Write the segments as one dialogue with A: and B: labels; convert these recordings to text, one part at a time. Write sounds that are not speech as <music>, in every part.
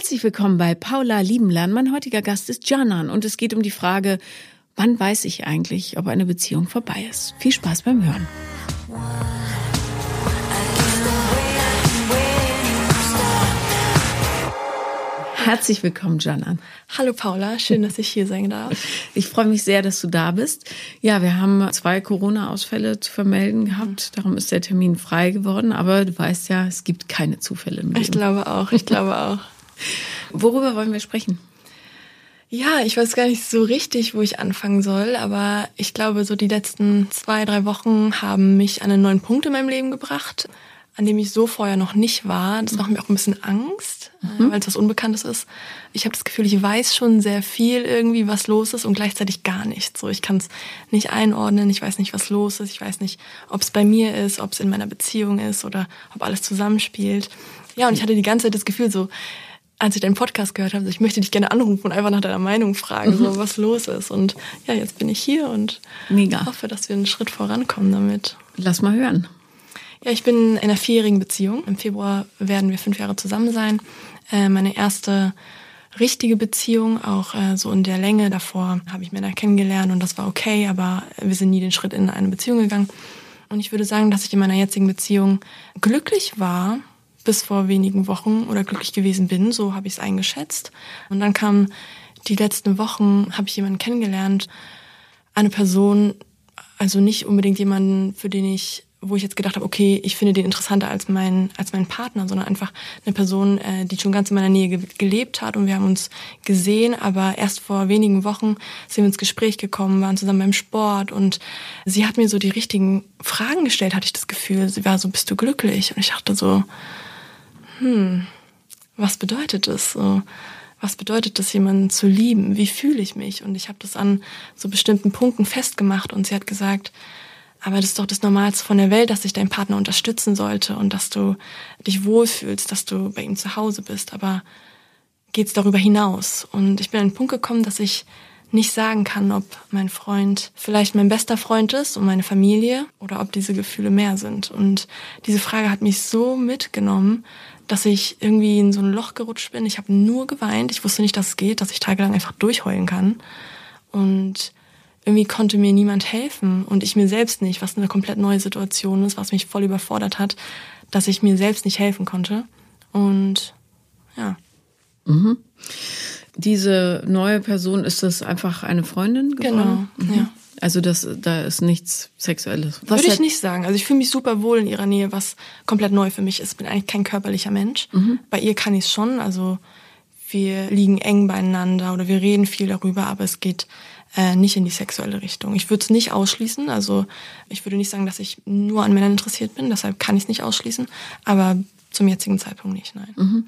A: Herzlich willkommen bei Paula Liebenlern. Mein heutiger Gast ist Janan und es geht um die Frage, wann weiß ich eigentlich, ob eine Beziehung vorbei ist? Viel Spaß beim Hören. Herzlich willkommen, Janan.
B: Hallo Paula, schön, dass ich hier sein darf. <laughs>
A: Ich freue mich sehr, dass du da bist. Ja, wir haben zwei Corona-Ausfälle zu vermelden gehabt. Darum ist der Termin frei geworden. Aber du weißt ja, es gibt keine Zufälle im Leben.
B: Ich glaube auch, ich glaube auch. <laughs>
A: Worüber wollen wir sprechen?
B: Ja, ich weiß gar nicht so richtig, wo ich anfangen soll, aber ich glaube, so die letzten zwei, drei Wochen haben mich an einen neuen Punkt in meinem Leben gebracht an dem ich so vorher noch nicht war. Das macht mir auch ein bisschen Angst, äh, mhm. weil es was Unbekanntes ist. Ich habe das Gefühl, ich weiß schon sehr viel irgendwie, was los ist und gleichzeitig gar nichts. So, ich kann es nicht einordnen, ich weiß nicht, was los ist, ich weiß nicht, ob es bei mir ist, ob es in meiner Beziehung ist oder ob alles zusammenspielt. Ja, und ich hatte die ganze Zeit das Gefühl so, als ich deinen Podcast gehört habe, ich möchte dich gerne anrufen und einfach nach deiner Meinung fragen, so mhm. was los ist. Und ja, jetzt bin ich hier und Mega. hoffe, dass wir einen Schritt vorankommen damit.
A: Lass mal hören.
B: Ja, ich bin in einer vierjährigen Beziehung. Im Februar werden wir fünf Jahre zusammen sein. Äh, meine erste richtige Beziehung, auch äh, so in der Länge. Davor habe ich Männer kennengelernt und das war okay, aber wir sind nie den Schritt in eine Beziehung gegangen. Und ich würde sagen, dass ich in meiner jetzigen Beziehung glücklich war, bis vor wenigen Wochen oder glücklich gewesen bin, so habe ich es eingeschätzt. Und dann kam die letzten Wochen, habe ich jemanden kennengelernt, eine Person, also nicht unbedingt jemanden, für den ich wo ich jetzt gedacht habe, okay, ich finde den interessanter als mein als mein Partner, sondern einfach eine Person, äh, die schon ganz in meiner Nähe ge gelebt hat und wir haben uns gesehen, aber erst vor wenigen Wochen sind wir ins Gespräch gekommen, waren zusammen beim Sport und sie hat mir so die richtigen Fragen gestellt, hatte ich das Gefühl. Sie war so, bist du glücklich? Und ich dachte so, hm, was bedeutet? So, was bedeutet das, jemanden zu lieben? Wie fühle ich mich? Und ich habe das an so bestimmten Punkten festgemacht und sie hat gesagt, aber das ist doch das Normalste von der Welt, dass sich dein Partner unterstützen sollte und dass du dich wohlfühlst, dass du bei ihm zu Hause bist. Aber geht's darüber hinaus? Und ich bin an den Punkt gekommen, dass ich nicht sagen kann, ob mein Freund vielleicht mein bester Freund ist und meine Familie oder ob diese Gefühle mehr sind. Und diese Frage hat mich so mitgenommen, dass ich irgendwie in so ein Loch gerutscht bin. Ich habe nur geweint. Ich wusste nicht, dass es geht, dass ich tagelang einfach durchheulen kann. Und irgendwie konnte mir niemand helfen und ich mir selbst nicht, was eine komplett neue Situation ist, was mich voll überfordert hat, dass ich mir selbst nicht helfen konnte. Und ja.
A: Mhm. Diese neue Person, ist das einfach eine Freundin
B: geworden? Genau, mhm. ja.
A: Also das, da ist nichts Sexuelles.
B: Was Würde ich nicht sagen. Also ich fühle mich super wohl in ihrer Nähe, was komplett neu für mich ist. Ich bin eigentlich kein körperlicher Mensch. Mhm. Bei ihr kann ich es schon. Also wir liegen eng beieinander oder wir reden viel darüber, aber es geht äh, nicht in die sexuelle Richtung. Ich würde es nicht ausschließen. Also ich würde nicht sagen, dass ich nur an Männern interessiert bin, deshalb kann ich es nicht ausschließen. Aber zum jetzigen Zeitpunkt nicht, nein.
A: Mhm.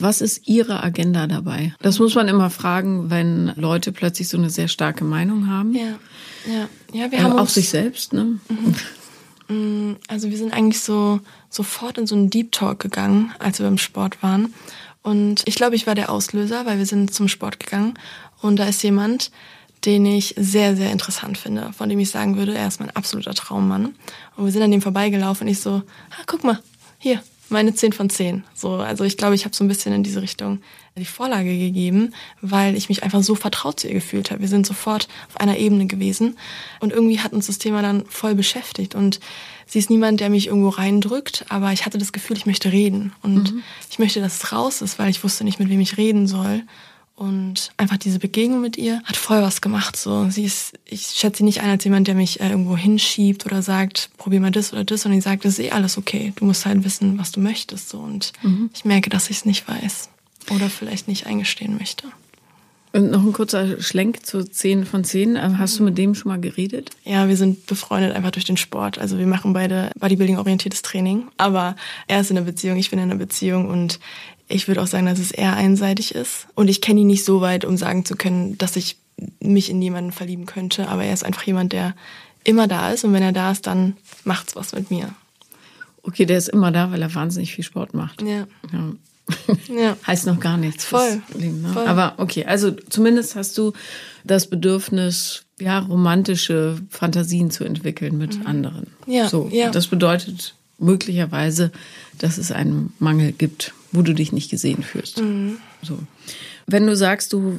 A: Was ist Ihre Agenda dabei? Das muss man immer fragen, wenn Leute plötzlich so eine sehr starke Meinung haben.
B: Ja, ja, ja. Wir
A: äh,
B: haben
A: auch sich selbst, ne?
B: Mhm. Mm, also wir sind eigentlich so sofort in so einen Deep Talk gegangen, als wir beim Sport waren. Und ich glaube, ich war der Auslöser, weil wir sind zum Sport gegangen und da ist jemand, den ich sehr, sehr interessant finde, von dem ich sagen würde, er ist mein absoluter Traummann. Und wir sind an dem vorbeigelaufen und ich so, ah, guck mal, hier, meine 10 von 10. So, also ich glaube, ich habe so ein bisschen in diese Richtung die Vorlage gegeben, weil ich mich einfach so vertraut zu ihr gefühlt habe. Wir sind sofort auf einer Ebene gewesen und irgendwie hat uns das Thema dann voll beschäftigt und sie ist niemand, der mich irgendwo reindrückt, aber ich hatte das Gefühl, ich möchte reden und mhm. ich möchte, dass es raus ist, weil ich wusste nicht, mit wem ich reden soll. Und einfach diese Begegnung mit ihr hat voll was gemacht. So, sie ist, ich schätze sie nicht ein als jemand, der mich äh, irgendwo hinschiebt oder sagt, probier mal das oder das. Und ich sage, das ist eh alles okay. Du musst halt wissen, was du möchtest. So. Und mhm. ich merke, dass ich es nicht weiß. Oder vielleicht nicht eingestehen möchte.
A: Und noch ein kurzer Schlenk zu 10 von 10. Äh, hast du mit dem schon mal geredet?
B: Ja, wir sind befreundet einfach durch den Sport. Also wir machen beide Bodybuilding-orientiertes Training. Aber er ist in einer Beziehung, ich bin in einer Beziehung und ich würde auch sagen, dass es eher einseitig ist. Und ich kenne ihn nicht so weit, um sagen zu können, dass ich mich in jemanden verlieben könnte. Aber er ist einfach jemand, der immer da ist. Und wenn er da ist, dann macht's was mit mir.
A: Okay, der ist immer da, weil er wahnsinnig viel Sport macht.
B: Ja.
A: ja. <laughs> ja. <laughs> heißt noch gar nichts.
B: Voll.
A: Leben, ne? Voll. Aber okay, also zumindest hast du das Bedürfnis, ja, romantische Fantasien zu entwickeln mit mhm. anderen.
B: Ja.
A: So.
B: Ja.
A: Das bedeutet möglicherweise, dass es einen Mangel gibt wo du dich nicht gesehen fühlst. Mhm. So. Wenn du sagst, du,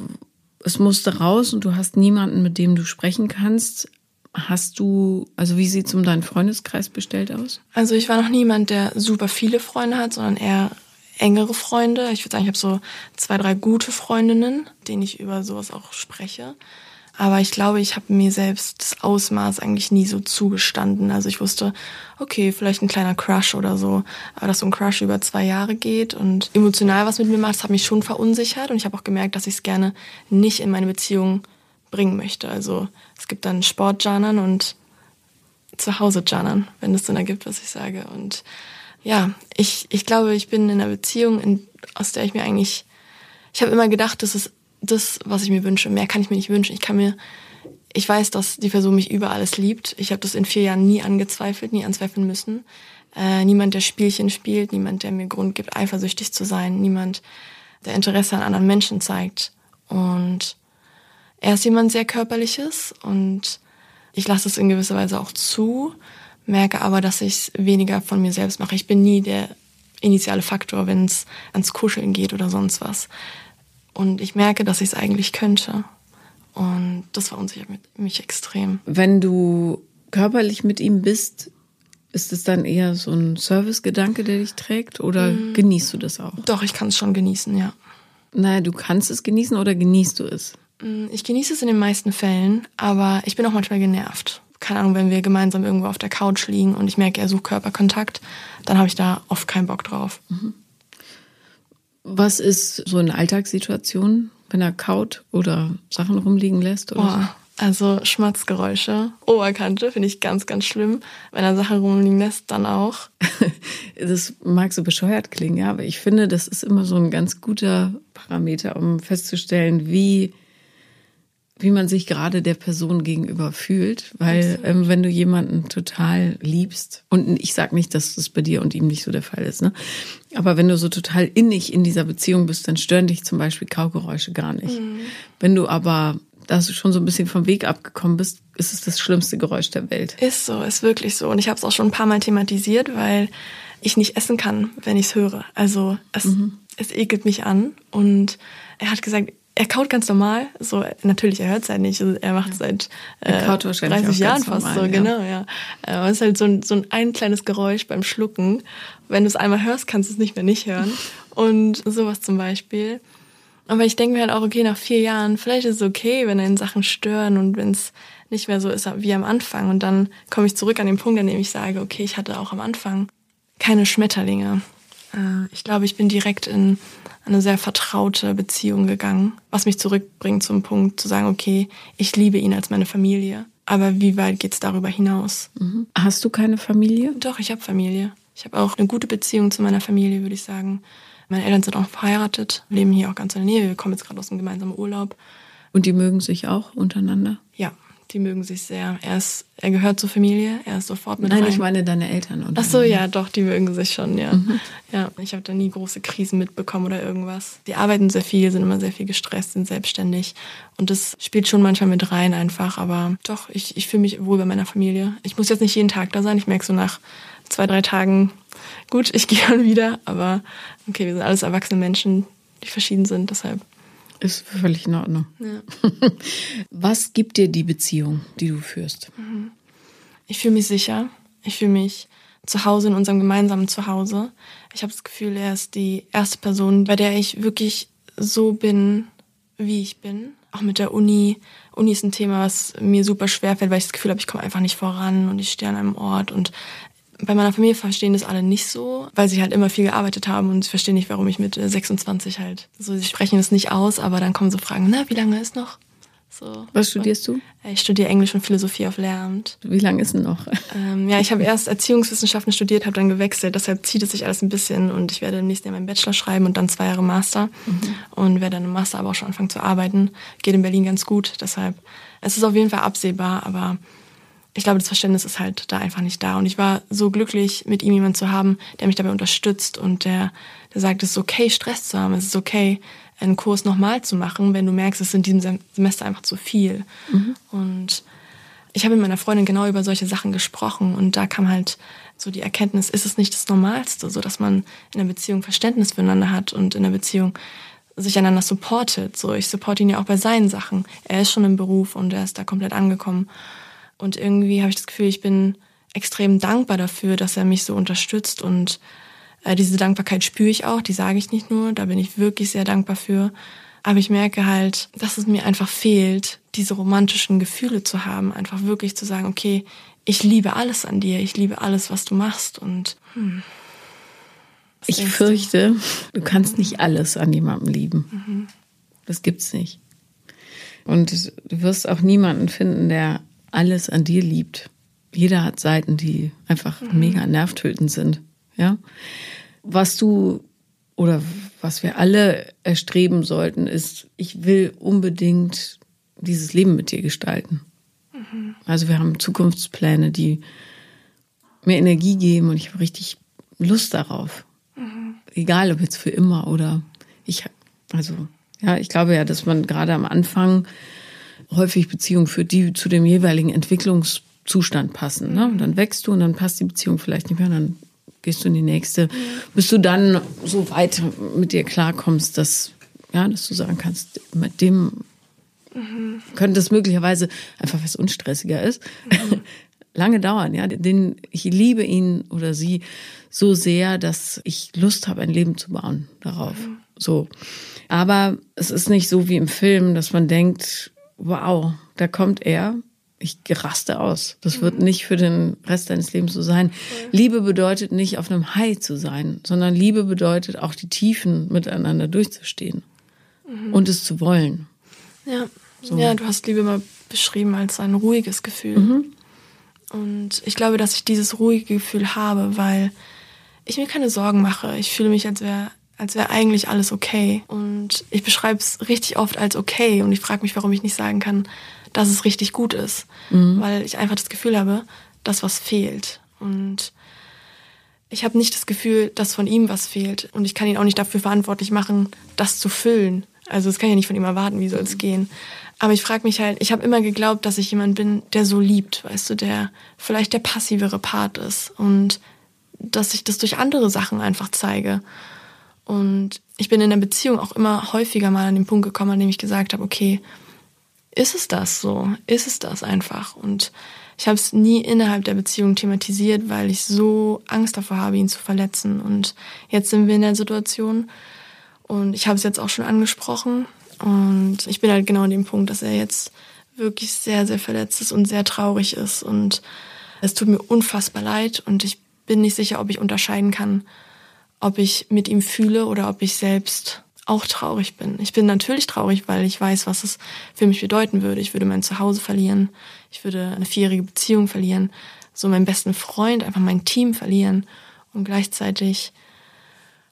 A: es musste raus und du hast niemanden, mit dem du sprechen kannst, hast du, also wie sieht es um deinen Freundeskreis bestellt aus?
B: Also ich war noch niemand, der super viele Freunde hat, sondern eher engere Freunde. Ich würde sagen, ich habe so zwei, drei gute Freundinnen, denen ich über sowas auch spreche. Aber ich glaube, ich habe mir selbst das Ausmaß eigentlich nie so zugestanden. Also ich wusste, okay, vielleicht ein kleiner Crush oder so. Aber dass so ein Crush über zwei Jahre geht und emotional was mit mir macht, das hat mich schon verunsichert. Und ich habe auch gemerkt, dass ich es gerne nicht in meine Beziehung bringen möchte. Also es gibt dann Sportjanern und Zuhause-Janern, wenn es Sinn ergibt, was ich sage. Und ja, ich, ich glaube, ich bin in einer Beziehung, in, aus der ich mir eigentlich, ich habe immer gedacht, das ist das, was ich mir wünsche. Mehr kann ich mir nicht wünschen. Ich kann mir, ich weiß, dass die Person mich über alles liebt. Ich habe das in vier Jahren nie angezweifelt, nie anzweifeln müssen. Äh, niemand, der Spielchen spielt, niemand, der mir Grund gibt, eifersüchtig zu sein, niemand, der Interesse an anderen Menschen zeigt. Und er ist jemand sehr körperliches und ich lasse es in gewisser Weise auch zu, merke aber, dass ich es weniger von mir selbst mache. Ich bin nie der initiale Faktor, wenn es ans Kuscheln geht oder sonst was. Und ich merke, dass ich es eigentlich könnte. Und das verunsichert mich extrem.
A: Wenn du körperlich mit ihm bist, ist es dann eher so ein Servicegedanke, der dich trägt oder mm. genießt du das auch?
B: Doch, ich kann es schon genießen, ja.
A: Naja, du kannst es genießen oder genießt du es?
B: Mm, ich genieße es in den meisten Fällen, aber ich bin auch manchmal genervt. Keine Ahnung, wenn wir gemeinsam irgendwo auf der Couch liegen und ich merke, er sucht Körperkontakt, dann habe ich da oft keinen Bock drauf. Mhm.
A: Was ist so eine Alltagssituation, wenn er kaut oder Sachen rumliegen lässt? Oder
B: Boah, so? Also Schmatzgeräusche, Oberkante finde ich ganz, ganz schlimm. Wenn er Sachen rumliegen lässt, dann auch. <laughs>
A: das mag so bescheuert klingen, ja, aber ich finde, das ist immer so ein ganz guter Parameter, um festzustellen, wie wie man sich gerade der Person gegenüber fühlt, weil ähm, wenn du jemanden total liebst und ich sag nicht, dass das bei dir und ihm nicht so der Fall ist, ne? Aber wenn du so total innig in dieser Beziehung bist, dann stören dich zum Beispiel Kaugeräusche gar nicht. Mhm. Wenn du aber da du schon so ein bisschen vom Weg abgekommen bist, ist es das schlimmste Geräusch der Welt.
B: Ist so, ist wirklich so. Und ich habe es auch schon ein paar Mal thematisiert, weil ich nicht essen kann, wenn ich es höre. Also es, mhm. es ekelt mich an. Und er hat gesagt, er kaut ganz normal, so natürlich, er hört es halt nicht, also, er macht es seit äh, 30 Jahren fast normal, so, ja. genau, ja. Aber es ist halt so ein, so ein, ein kleines Geräusch beim Schlucken. Wenn du es einmal hörst, kannst du es nicht mehr nicht hören. <laughs> Und sowas zum Beispiel. Aber ich denke mir halt auch, okay, nach vier Jahren, vielleicht ist es okay, wenn einen Sachen stören und wenn es nicht mehr so ist wie am Anfang. Und dann komme ich zurück an den Punkt, an dem ich sage, okay, ich hatte auch am Anfang keine Schmetterlinge. Äh, ich glaube, ich bin direkt in eine sehr vertraute Beziehung gegangen, was mich zurückbringt zum Punkt zu sagen, okay, ich liebe ihn als meine Familie. Aber wie weit geht's darüber hinaus?
A: Mhm. Hast du keine Familie?
B: Doch, ich habe Familie. Ich habe auch eine gute Beziehung zu meiner Familie, würde ich sagen. Meine Eltern sind auch verheiratet, leben hier auch ganz in der Nähe. Wir kommen jetzt gerade aus einem gemeinsamen Urlaub.
A: Und die mögen sich auch untereinander?
B: Ja, die mögen sich sehr. Er ist, er gehört zur Familie, er ist sofort mit
A: Nein,
B: rein.
A: ich meine deine Eltern.
B: Ach so, ja, doch, die mögen sich schon, ja. Mhm. Ja, ich habe da nie große Krisen mitbekommen oder irgendwas. Die arbeiten sehr viel, sind immer sehr viel gestresst, sind selbstständig und das spielt schon manchmal mit rein einfach. Aber doch, ich, ich fühle mich wohl bei meiner Familie. Ich muss jetzt nicht jeden Tag da sein. Ich merke so nach zwei, drei Tagen, gut, ich <laughs> gehe dann wieder, aber okay, wir sind alles erwachsene Menschen, die verschieden sind, deshalb
A: ist völlig in Ordnung. Ja. <laughs> Was gibt dir die Beziehung, die du führst? Mhm.
B: Ich fühle mich sicher. Ich fühle mich zu Hause in unserem gemeinsamen Zuhause. Ich habe das Gefühl, er ist die erste Person, bei der ich wirklich so bin, wie ich bin. Auch mit der Uni. Uni ist ein Thema, was mir super schwer fällt, weil ich das Gefühl habe, ich komme einfach nicht voran und ich stehe an einem Ort und bei meiner Familie verstehen das alle nicht so, weil sie halt immer viel gearbeitet haben und sie verstehen nicht, warum ich mit 26 äh, halt so, sie sprechen es nicht aus, aber dann kommen so Fragen, na, wie lange ist noch?
A: So. Was studierst du?
B: Ich studiere Englisch und Philosophie auf Lehramt.
A: Wie lange ist denn noch?
B: Ähm, ja, ich habe erst Erziehungswissenschaften studiert, habe dann gewechselt, deshalb zieht es sich alles ein bisschen und ich werde nächstes Jahr meinen Bachelor schreiben und dann zwei Jahre Master mhm. und werde dann im Master aber auch schon anfangen zu arbeiten. Geht in Berlin ganz gut, deshalb es ist auf jeden Fall absehbar, aber ich glaube, das Verständnis ist halt da einfach nicht da. Und ich war so glücklich, mit ihm jemanden zu haben, der mich dabei unterstützt und der, der sagt, es ist okay, Stress zu haben, es ist okay, einen Kurs nochmal zu machen, wenn du merkst, es ist in diesem Semester einfach zu viel. Mhm. Und ich habe mit meiner Freundin genau über solche Sachen gesprochen und da kam halt so die Erkenntnis, ist es nicht das Normalste, so dass man in einer Beziehung Verständnis füreinander hat und in einer Beziehung sich einander supportet. So, ich supporte ihn ja auch bei seinen Sachen. Er ist schon im Beruf und er ist da komplett angekommen. Und irgendwie habe ich das Gefühl, ich bin extrem dankbar dafür, dass er mich so unterstützt und äh, diese Dankbarkeit spüre ich auch, die sage ich nicht nur, da bin ich wirklich sehr dankbar für. Aber ich merke halt, dass es mir einfach fehlt, diese romantischen Gefühle zu haben, einfach wirklich zu sagen, okay, ich liebe alles an dir, ich liebe alles, was du machst und hm,
A: ich fürchte, du? kannst nicht alles an jemandem lieben. Mhm. Das gibt's nicht. Und du wirst auch niemanden finden, der alles an dir liebt. Jeder hat Seiten, die einfach mhm. mega nervtötend sind. Ja. Was du oder was wir alle erstreben sollten, ist, ich will unbedingt dieses Leben mit dir gestalten. Mhm. Also wir haben Zukunftspläne, die mir Energie geben und ich habe richtig Lust darauf. Mhm. Egal ob jetzt für immer oder ich, also ja, ich glaube ja, dass man gerade am Anfang häufig Beziehungen führt, die zu dem jeweiligen Entwicklungszustand passen. Ne? Und dann wächst du und dann passt die Beziehung vielleicht nicht mehr, dann gehst du in die nächste, bis du dann so weit mit dir klarkommst, dass, ja, dass du sagen kannst, mit dem könnte es möglicherweise einfach was unstressiger ist. <laughs> Lange dauern, ja. Den, ich liebe ihn oder sie so sehr, dass ich Lust habe, ein Leben zu bauen darauf. So. Aber es ist nicht so wie im Film, dass man denkt, wow, da kommt er ich raste aus. Das wird mhm. nicht für den Rest deines Lebens so sein. Liebe bedeutet nicht auf einem High zu sein, sondern Liebe bedeutet auch die Tiefen miteinander durchzustehen mhm. und es zu wollen.
B: Ja. So. ja, du hast Liebe mal beschrieben als ein ruhiges Gefühl. Mhm. Und ich glaube, dass ich dieses ruhige Gefühl habe, weil ich mir keine Sorgen mache. Ich fühle mich, als wäre als wäre eigentlich alles okay. Und ich beschreibe es richtig oft als okay. Und ich frage mich, warum ich nicht sagen kann, dass es richtig gut ist, mhm. weil ich einfach das Gefühl habe, dass was fehlt. Und ich habe nicht das Gefühl, dass von ihm was fehlt. Und ich kann ihn auch nicht dafür verantwortlich machen, das zu füllen. Also das kann ich ja nicht von ihm erwarten, wie soll es gehen. Aber ich frage mich halt, ich habe immer geglaubt, dass ich jemand bin, der so liebt, weißt du, der vielleicht der passivere Part ist und dass ich das durch andere Sachen einfach zeige. Und ich bin in der Beziehung auch immer häufiger mal an den Punkt gekommen, an dem ich gesagt habe, okay, ist es das so? Ist es das einfach? Und ich habe es nie innerhalb der Beziehung thematisiert, weil ich so Angst davor habe, ihn zu verletzen. Und jetzt sind wir in der Situation und ich habe es jetzt auch schon angesprochen. Und ich bin halt genau an dem Punkt, dass er jetzt wirklich sehr, sehr verletzt ist und sehr traurig ist. Und es tut mir unfassbar leid und ich bin nicht sicher, ob ich unterscheiden kann, ob ich mit ihm fühle oder ob ich selbst auch traurig bin. Ich bin natürlich traurig, weil ich weiß, was es für mich bedeuten würde. Ich würde mein Zuhause verlieren. Ich würde eine vierjährige Beziehung verlieren. So meinen besten Freund, einfach mein Team verlieren. Und gleichzeitig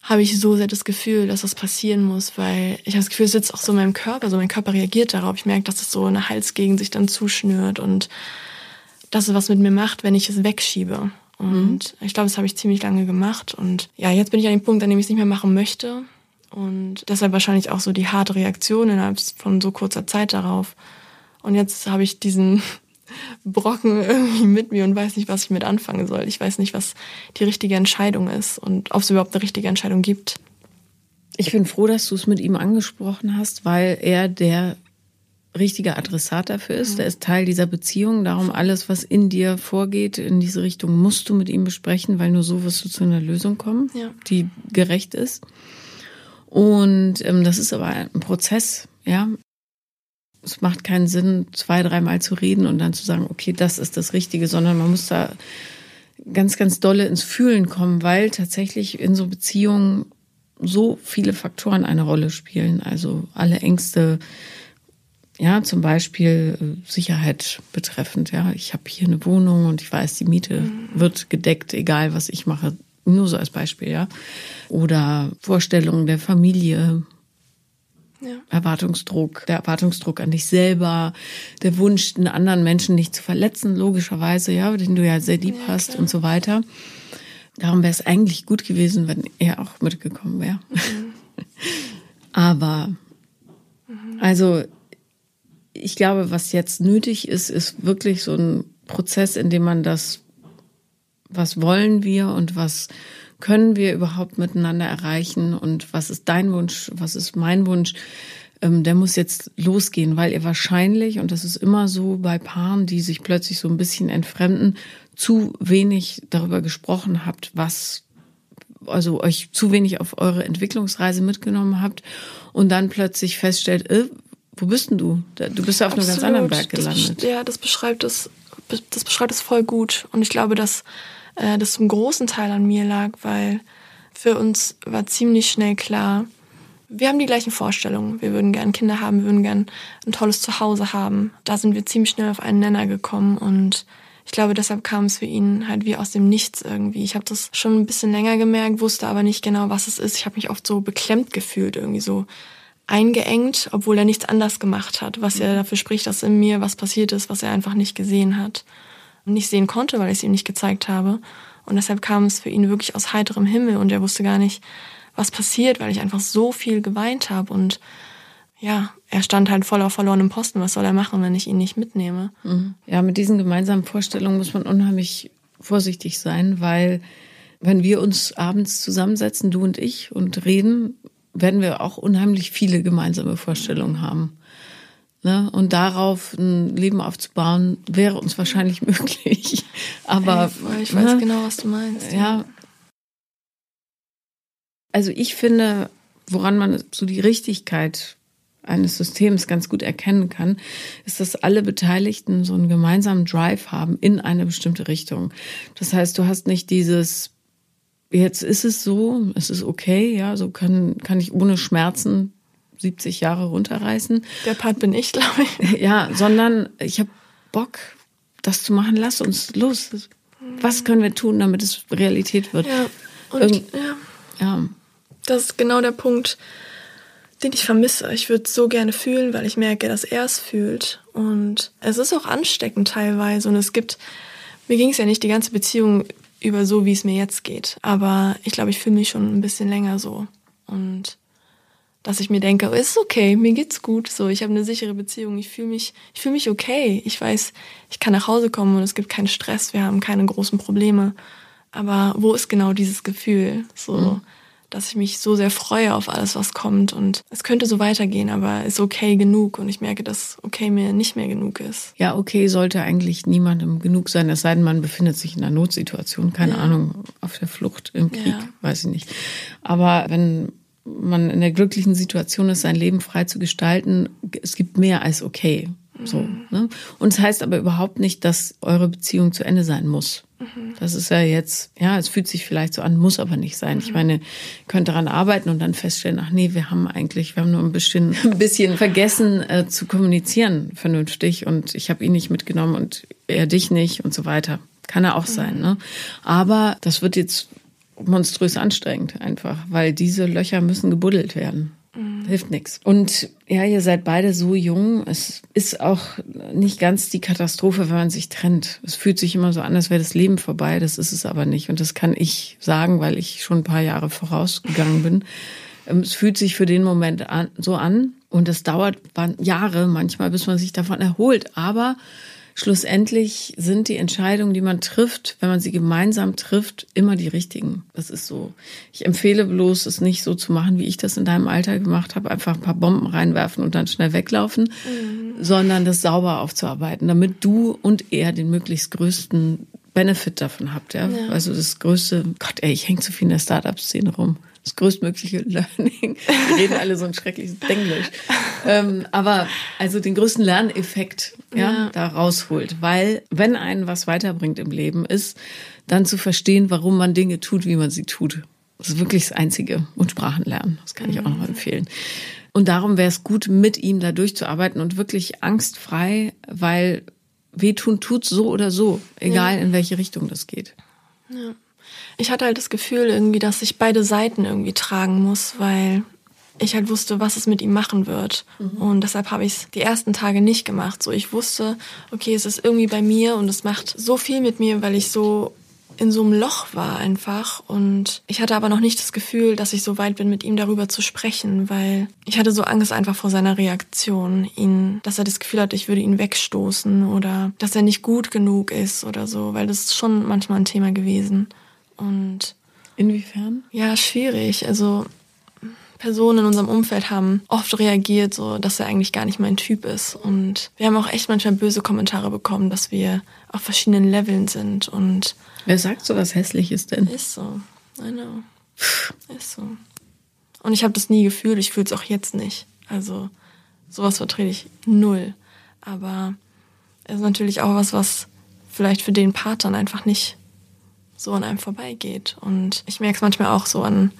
B: habe ich so sehr das Gefühl, dass das passieren muss, weil ich habe das Gefühl, es sitzt auch so in meinem Körper, so mein Körper reagiert darauf. Ich merke, dass es so eine Halsgegend sich dann zuschnürt und dass es was mit mir macht, wenn ich es wegschiebe. Und mhm. ich glaube, das habe ich ziemlich lange gemacht. Und ja, jetzt bin ich an dem Punkt, an dem ich es nicht mehr machen möchte. Und deshalb wahrscheinlich auch so die harte Reaktion innerhalb von so kurzer Zeit darauf. Und jetzt habe ich diesen <laughs> Brocken irgendwie mit mir und weiß nicht, was ich mit anfangen soll. Ich weiß nicht, was die richtige Entscheidung ist und ob es überhaupt eine richtige Entscheidung gibt.
A: Ich bin froh, dass du es mit ihm angesprochen hast, weil er der richtige Adressat dafür ist. Mhm. Er ist Teil dieser Beziehung. Darum alles, was in dir vorgeht, in diese Richtung, musst du mit ihm besprechen, weil nur so wirst du zu einer Lösung kommen, ja. die gerecht ist. Und ähm, das ist aber ein Prozess, ja. Es macht keinen Sinn, zwei, dreimal zu reden und dann zu sagen, okay, das ist das Richtige, sondern man muss da ganz, ganz dolle ins Fühlen kommen, weil tatsächlich in so Beziehungen so viele Faktoren eine Rolle spielen. Also alle Ängste, ja, zum Beispiel äh, Sicherheit betreffend. Ja, ich habe hier eine Wohnung und ich weiß, die Miete mhm. wird gedeckt, egal was ich mache. Nur so als Beispiel, ja. Oder Vorstellungen der Familie, ja. Erwartungsdruck, der Erwartungsdruck an dich selber, der Wunsch, einen anderen Menschen nicht zu verletzen, logischerweise, ja, den du ja sehr lieb ja, hast und so weiter. Darum wäre es eigentlich gut gewesen, wenn er auch mitgekommen wäre. Mhm. <laughs> Aber, mhm. also, ich glaube, was jetzt nötig ist, ist wirklich so ein Prozess, in dem man das was wollen wir und was können wir überhaupt miteinander erreichen und was ist dein Wunsch, was ist mein Wunsch, ähm, der muss jetzt losgehen, weil ihr wahrscheinlich, und das ist immer so bei Paaren, die sich plötzlich so ein bisschen entfremden, zu wenig darüber gesprochen habt, was also euch zu wenig auf eure Entwicklungsreise mitgenommen habt und dann plötzlich feststellt, äh, wo bist denn du? Du bist ja auf Absolut. einem ganz anderen Berg gelandet.
B: Das, ja, das beschreibt es, das beschreibt es voll gut. Und ich glaube, dass äh, das zum großen Teil an mir lag, weil für uns war ziemlich schnell klar, wir haben die gleichen Vorstellungen. Wir würden gern Kinder haben, wir würden gern ein tolles Zuhause haben. Da sind wir ziemlich schnell auf einen Nenner gekommen und ich glaube, deshalb kam es für ihn halt wie aus dem Nichts irgendwie. Ich habe das schon ein bisschen länger gemerkt, wusste aber nicht genau, was es ist. Ich habe mich oft so beklemmt gefühlt, irgendwie so eingeengt, obwohl er nichts anders gemacht hat, was ja dafür spricht, dass in mir was passiert ist, was er einfach nicht gesehen hat und nicht sehen konnte, weil ich es ihm nicht gezeigt habe. Und deshalb kam es für ihn wirklich aus heiterem Himmel und er wusste gar nicht, was passiert, weil ich einfach so viel geweint habe und ja, er stand halt voll auf verlorenem Posten. Was soll er machen, wenn ich ihn nicht mitnehme?
A: Mhm. Ja, mit diesen gemeinsamen Vorstellungen muss man unheimlich vorsichtig sein, weil wenn wir uns abends zusammensetzen, du und ich, und reden, werden wir auch unheimlich viele gemeinsame Vorstellungen haben. Ne? Und darauf ein Leben aufzubauen, wäre uns wahrscheinlich <laughs> möglich. Aber
B: hey, ich weiß ne? genau, was du meinst.
A: Ja. Also ich finde, woran man so die Richtigkeit eines Systems ganz gut erkennen kann, ist, dass alle Beteiligten so einen gemeinsamen Drive haben in eine bestimmte Richtung. Das heißt, du hast nicht dieses, jetzt ist es so, es ist okay, ja, so kann, kann ich ohne Schmerzen 70 Jahre runterreißen.
B: Der Part bin ich, glaube ich. <laughs>
A: Ja, sondern ich habe Bock, das zu machen. Lass uns los. Was können wir tun, damit es Realität wird?
B: Ja, und, ja. ja. Das ist genau der Punkt den ich vermisse. Ich würde so gerne fühlen, weil ich merke, dass er es fühlt. Und es ist auch ansteckend teilweise. Und es gibt, mir ging es ja nicht die ganze Beziehung über so, wie es mir jetzt geht. Aber ich glaube, ich fühle mich schon ein bisschen länger so. Und dass ich mir denke, oh, ist okay, mir geht's gut. So, ich habe eine sichere Beziehung. Ich fühle mich, ich fühle mich okay. Ich weiß, ich kann nach Hause kommen und es gibt keinen Stress. Wir haben keine großen Probleme. Aber wo ist genau dieses Gefühl? So. Mhm dass ich mich so sehr freue auf alles, was kommt. Und es könnte so weitergehen, aber ist okay genug. Und ich merke, dass okay mir nicht mehr genug ist.
A: Ja, okay sollte eigentlich niemandem genug sein, es sei denn, man befindet sich in einer Notsituation, keine ja. Ahnung, auf der Flucht, im Krieg, ja. weiß ich nicht. Aber wenn man in der glücklichen Situation ist, sein Leben frei zu gestalten, es gibt mehr als okay. So, mhm. ne? Und es das heißt aber überhaupt nicht, dass eure Beziehung zu Ende sein muss. Mhm. Das ist ja jetzt, ja, es fühlt sich vielleicht so an, muss aber nicht sein. Mhm. Ich meine, ihr könnt daran arbeiten und dann feststellen, ach nee, wir haben eigentlich, wir haben nur ein bisschen, <laughs> ein bisschen vergessen äh, zu kommunizieren vernünftig und ich habe ihn nicht mitgenommen und er dich nicht und so weiter. Kann er auch mhm. sein, ne? Aber das wird jetzt monströs anstrengend einfach, weil diese Löcher müssen gebuddelt werden. Mhm. Hilft nichts. Und ja, ihr seid beide so jung. Es ist auch nicht ganz die Katastrophe, wenn man sich trennt. Es fühlt sich immer so an, als wäre das Leben vorbei. Das ist es aber nicht. Und das kann ich sagen, weil ich schon ein paar Jahre vorausgegangen bin. Ähm, es fühlt sich für den Moment an, so an. Und es dauert Jahre manchmal, bis man sich davon erholt. Aber schlussendlich sind die Entscheidungen, die man trifft, wenn man sie gemeinsam trifft, immer die richtigen. Das ist so. Ich empfehle bloß, es nicht so zu machen, wie ich das in deinem Alter gemacht habe, einfach ein paar Bomben reinwerfen und dann schnell weglaufen, mhm. sondern das sauber aufzuarbeiten, damit du und er den möglichst größten Benefit davon habt. Ja? ja. Also das größte, Gott, ey, ich hänge zu viel in der Startup-Szene rum das größtmögliche Learning. Wir reden alle so ein schreckliches Englisch. Ähm, aber also den größten Lerneffekt ja, ja, da rausholt. Weil wenn einen was weiterbringt im Leben, ist dann zu verstehen, warum man Dinge tut, wie man sie tut. Das ist wirklich das Einzige. Und Sprachen lernen. Das kann ich auch noch mhm. empfehlen. Und darum wäre es gut, mit ihm da durchzuarbeiten und wirklich angstfrei, weil wehtun tut so oder so, egal ja. in welche Richtung das geht.
B: Ja ich hatte halt das Gefühl irgendwie, dass ich beide Seiten irgendwie tragen muss, weil ich halt wusste, was es mit ihm machen wird. Mhm. Und deshalb habe ich es die ersten Tage nicht gemacht. So, ich wusste, okay, es ist irgendwie bei mir und es macht so viel mit mir, weil ich so in so einem Loch war einfach. Und ich hatte aber noch nicht das Gefühl, dass ich so weit bin, mit ihm darüber zu sprechen, weil ich hatte so Angst einfach vor seiner Reaktion, ihn, dass er das Gefühl hat, ich würde ihn wegstoßen oder dass er nicht gut genug ist oder so, weil das ist schon manchmal ein Thema gewesen. Und
A: inwiefern?
B: Ja, schwierig. Also Personen in unserem Umfeld haben oft reagiert, so dass er eigentlich gar nicht mein Typ ist. Und wir haben auch echt manchmal böse Kommentare bekommen, dass wir auf verschiedenen Leveln sind. Und
A: wer sagt so was Hässliches denn?
B: Ist so. I know. Ist so. Und ich habe das nie gefühlt. Ich fühle es auch jetzt nicht. Also sowas vertrete ich null. Aber es ist natürlich auch was, was vielleicht für den Part dann einfach nicht so an einem vorbeigeht. Und ich merke es manchmal auch so an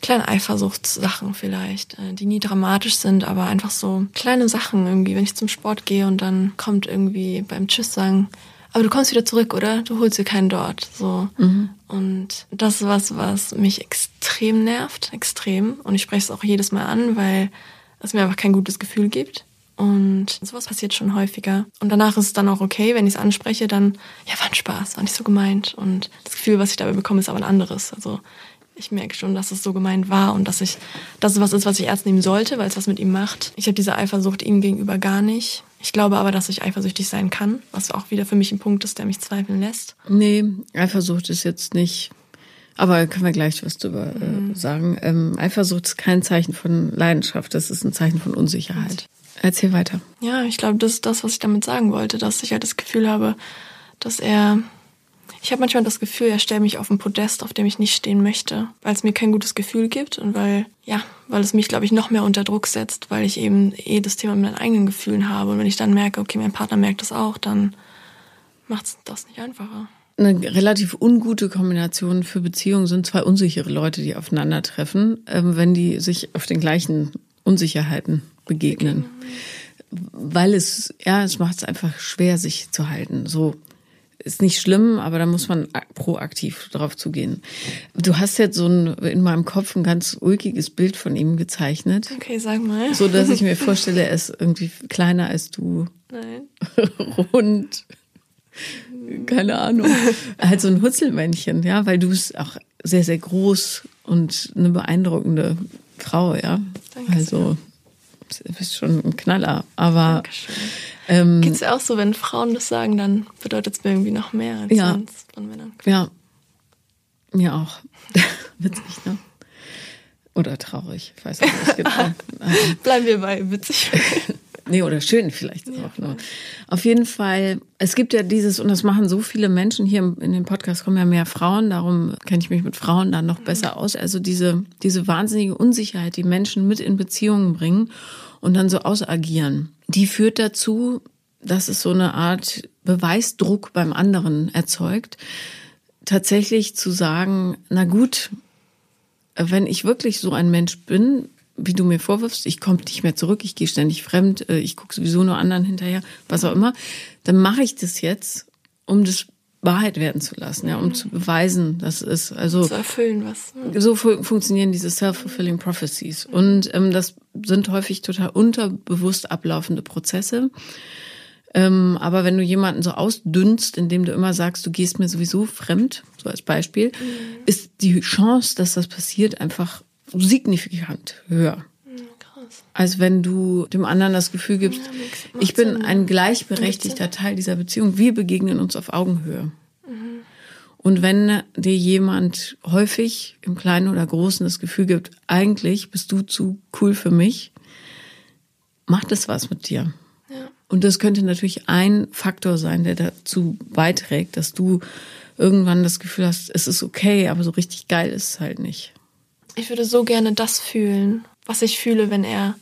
B: kleine Eifersuchtssachen vielleicht, äh, die nie dramatisch sind, aber einfach so kleine Sachen irgendwie, wenn ich zum Sport gehe und dann kommt irgendwie beim Tschüss sagen, aber du kommst wieder zurück, oder? Du holst dir keinen dort. So. Mhm. Und das ist was, was mich extrem nervt, extrem. Und ich spreche es auch jedes Mal an, weil es mir einfach kein gutes Gefühl gibt. Und sowas passiert schon häufiger. Und danach ist es dann auch okay, wenn ich es anspreche, dann, ja, war ein Spaß, war nicht so gemeint. Und das Gefühl, was ich dabei bekomme, ist aber ein anderes. Also ich merke schon, dass es so gemeint war und dass ich, dass es was ist, was ich ernst nehmen sollte, weil es was mit ihm macht. Ich habe diese Eifersucht ihm gegenüber gar nicht. Ich glaube aber, dass ich eifersüchtig sein kann, was auch wieder für mich ein Punkt ist, der mich zweifeln lässt.
A: Nee, Eifersucht ist jetzt nicht. Aber können wir gleich was drüber äh, mhm. sagen. Ähm, Eifersucht ist kein Zeichen von Leidenschaft, das ist ein Zeichen von Unsicherheit. Erzähl weiter.
B: Ja, ich glaube, das ist das, was ich damit sagen wollte, dass ich halt das Gefühl habe, dass er ich habe manchmal das Gefühl, er stellt mich auf ein Podest, auf dem ich nicht stehen möchte, weil es mir kein gutes Gefühl gibt und weil, ja, weil es mich, glaube ich, noch mehr unter Druck setzt, weil ich eben eh das Thema mit meinen eigenen Gefühlen habe. Und wenn ich dann merke, okay, mein Partner merkt das auch, dann macht es das nicht einfacher.
A: Eine relativ ungute Kombination für Beziehungen sind zwei unsichere Leute, die aufeinandertreffen, ähm, wenn die sich auf den gleichen Unsicherheiten begegnen. Weil es, ja, es macht es einfach schwer, sich zu halten. So, ist nicht schlimm, aber da muss man proaktiv drauf zugehen. Du hast jetzt so ein, in meinem Kopf ein ganz ulkiges Bild von ihm gezeichnet.
B: Okay, sag mal.
A: So, dass ich mir <laughs> vorstelle, er ist irgendwie kleiner als du.
B: Nein. <laughs>
A: Rund. Keine Ahnung. Halt so ein Hutzelmännchen, ja, weil du bist auch sehr, sehr groß und eine beeindruckende Frau, ja. Danke also, du bist schon ein Knaller. Aber
B: Dankeschön. Ähm, Geht es ja auch so, wenn Frauen das sagen, dann bedeutet es mir irgendwie noch mehr als
A: ja, von Männern. Ja, mir auch. <laughs> witzig, ne? Oder traurig, ich weiß auch nicht genau. <laughs>
B: Bleiben wir bei witzig. <laughs>
A: nee, oder schön vielleicht ja, auch nur. Auf jeden Fall, es gibt ja dieses, und das machen so viele Menschen hier in den Podcast kommen ja mehr Frauen, darum kenne ich mich mit Frauen dann noch besser aus. Also diese, diese wahnsinnige Unsicherheit, die Menschen mit in Beziehungen bringen und dann so ausagieren die führt dazu, dass es so eine Art Beweisdruck beim anderen erzeugt, tatsächlich zu sagen, na gut, wenn ich wirklich so ein Mensch bin, wie du mir vorwirfst, ich komme nicht mehr zurück, ich gehe ständig fremd, äh, ich gucke sowieso nur anderen hinterher, was auch immer, dann mache ich das jetzt, um das Wahrheit werden zu lassen, ja, um mhm. zu beweisen, dass es also
B: zu erfüllen was.
A: Ne? So fu funktionieren diese self-fulfilling prophecies mhm. und ähm, das sind häufig total unterbewusst ablaufende Prozesse. Ähm, aber wenn du jemanden so ausdünnst, indem du immer sagst, du gehst mir sowieso fremd, so als Beispiel, mhm. ist die Chance, dass das passiert, einfach signifikant höher. Als wenn du dem anderen das Gefühl gibst, ja, ich bin ein gleichberechtigter Teil dieser Beziehung. Wir begegnen uns auf Augenhöhe. Mhm. Und wenn dir jemand häufig im Kleinen oder Großen das Gefühl gibt, eigentlich bist du zu cool für mich, macht es was mit dir. Ja. Und das könnte natürlich ein Faktor sein, der dazu beiträgt, dass du irgendwann das Gefühl hast, es ist okay, aber so richtig geil ist es halt nicht.
B: Ich würde so gerne das fühlen, was ich fühle, wenn er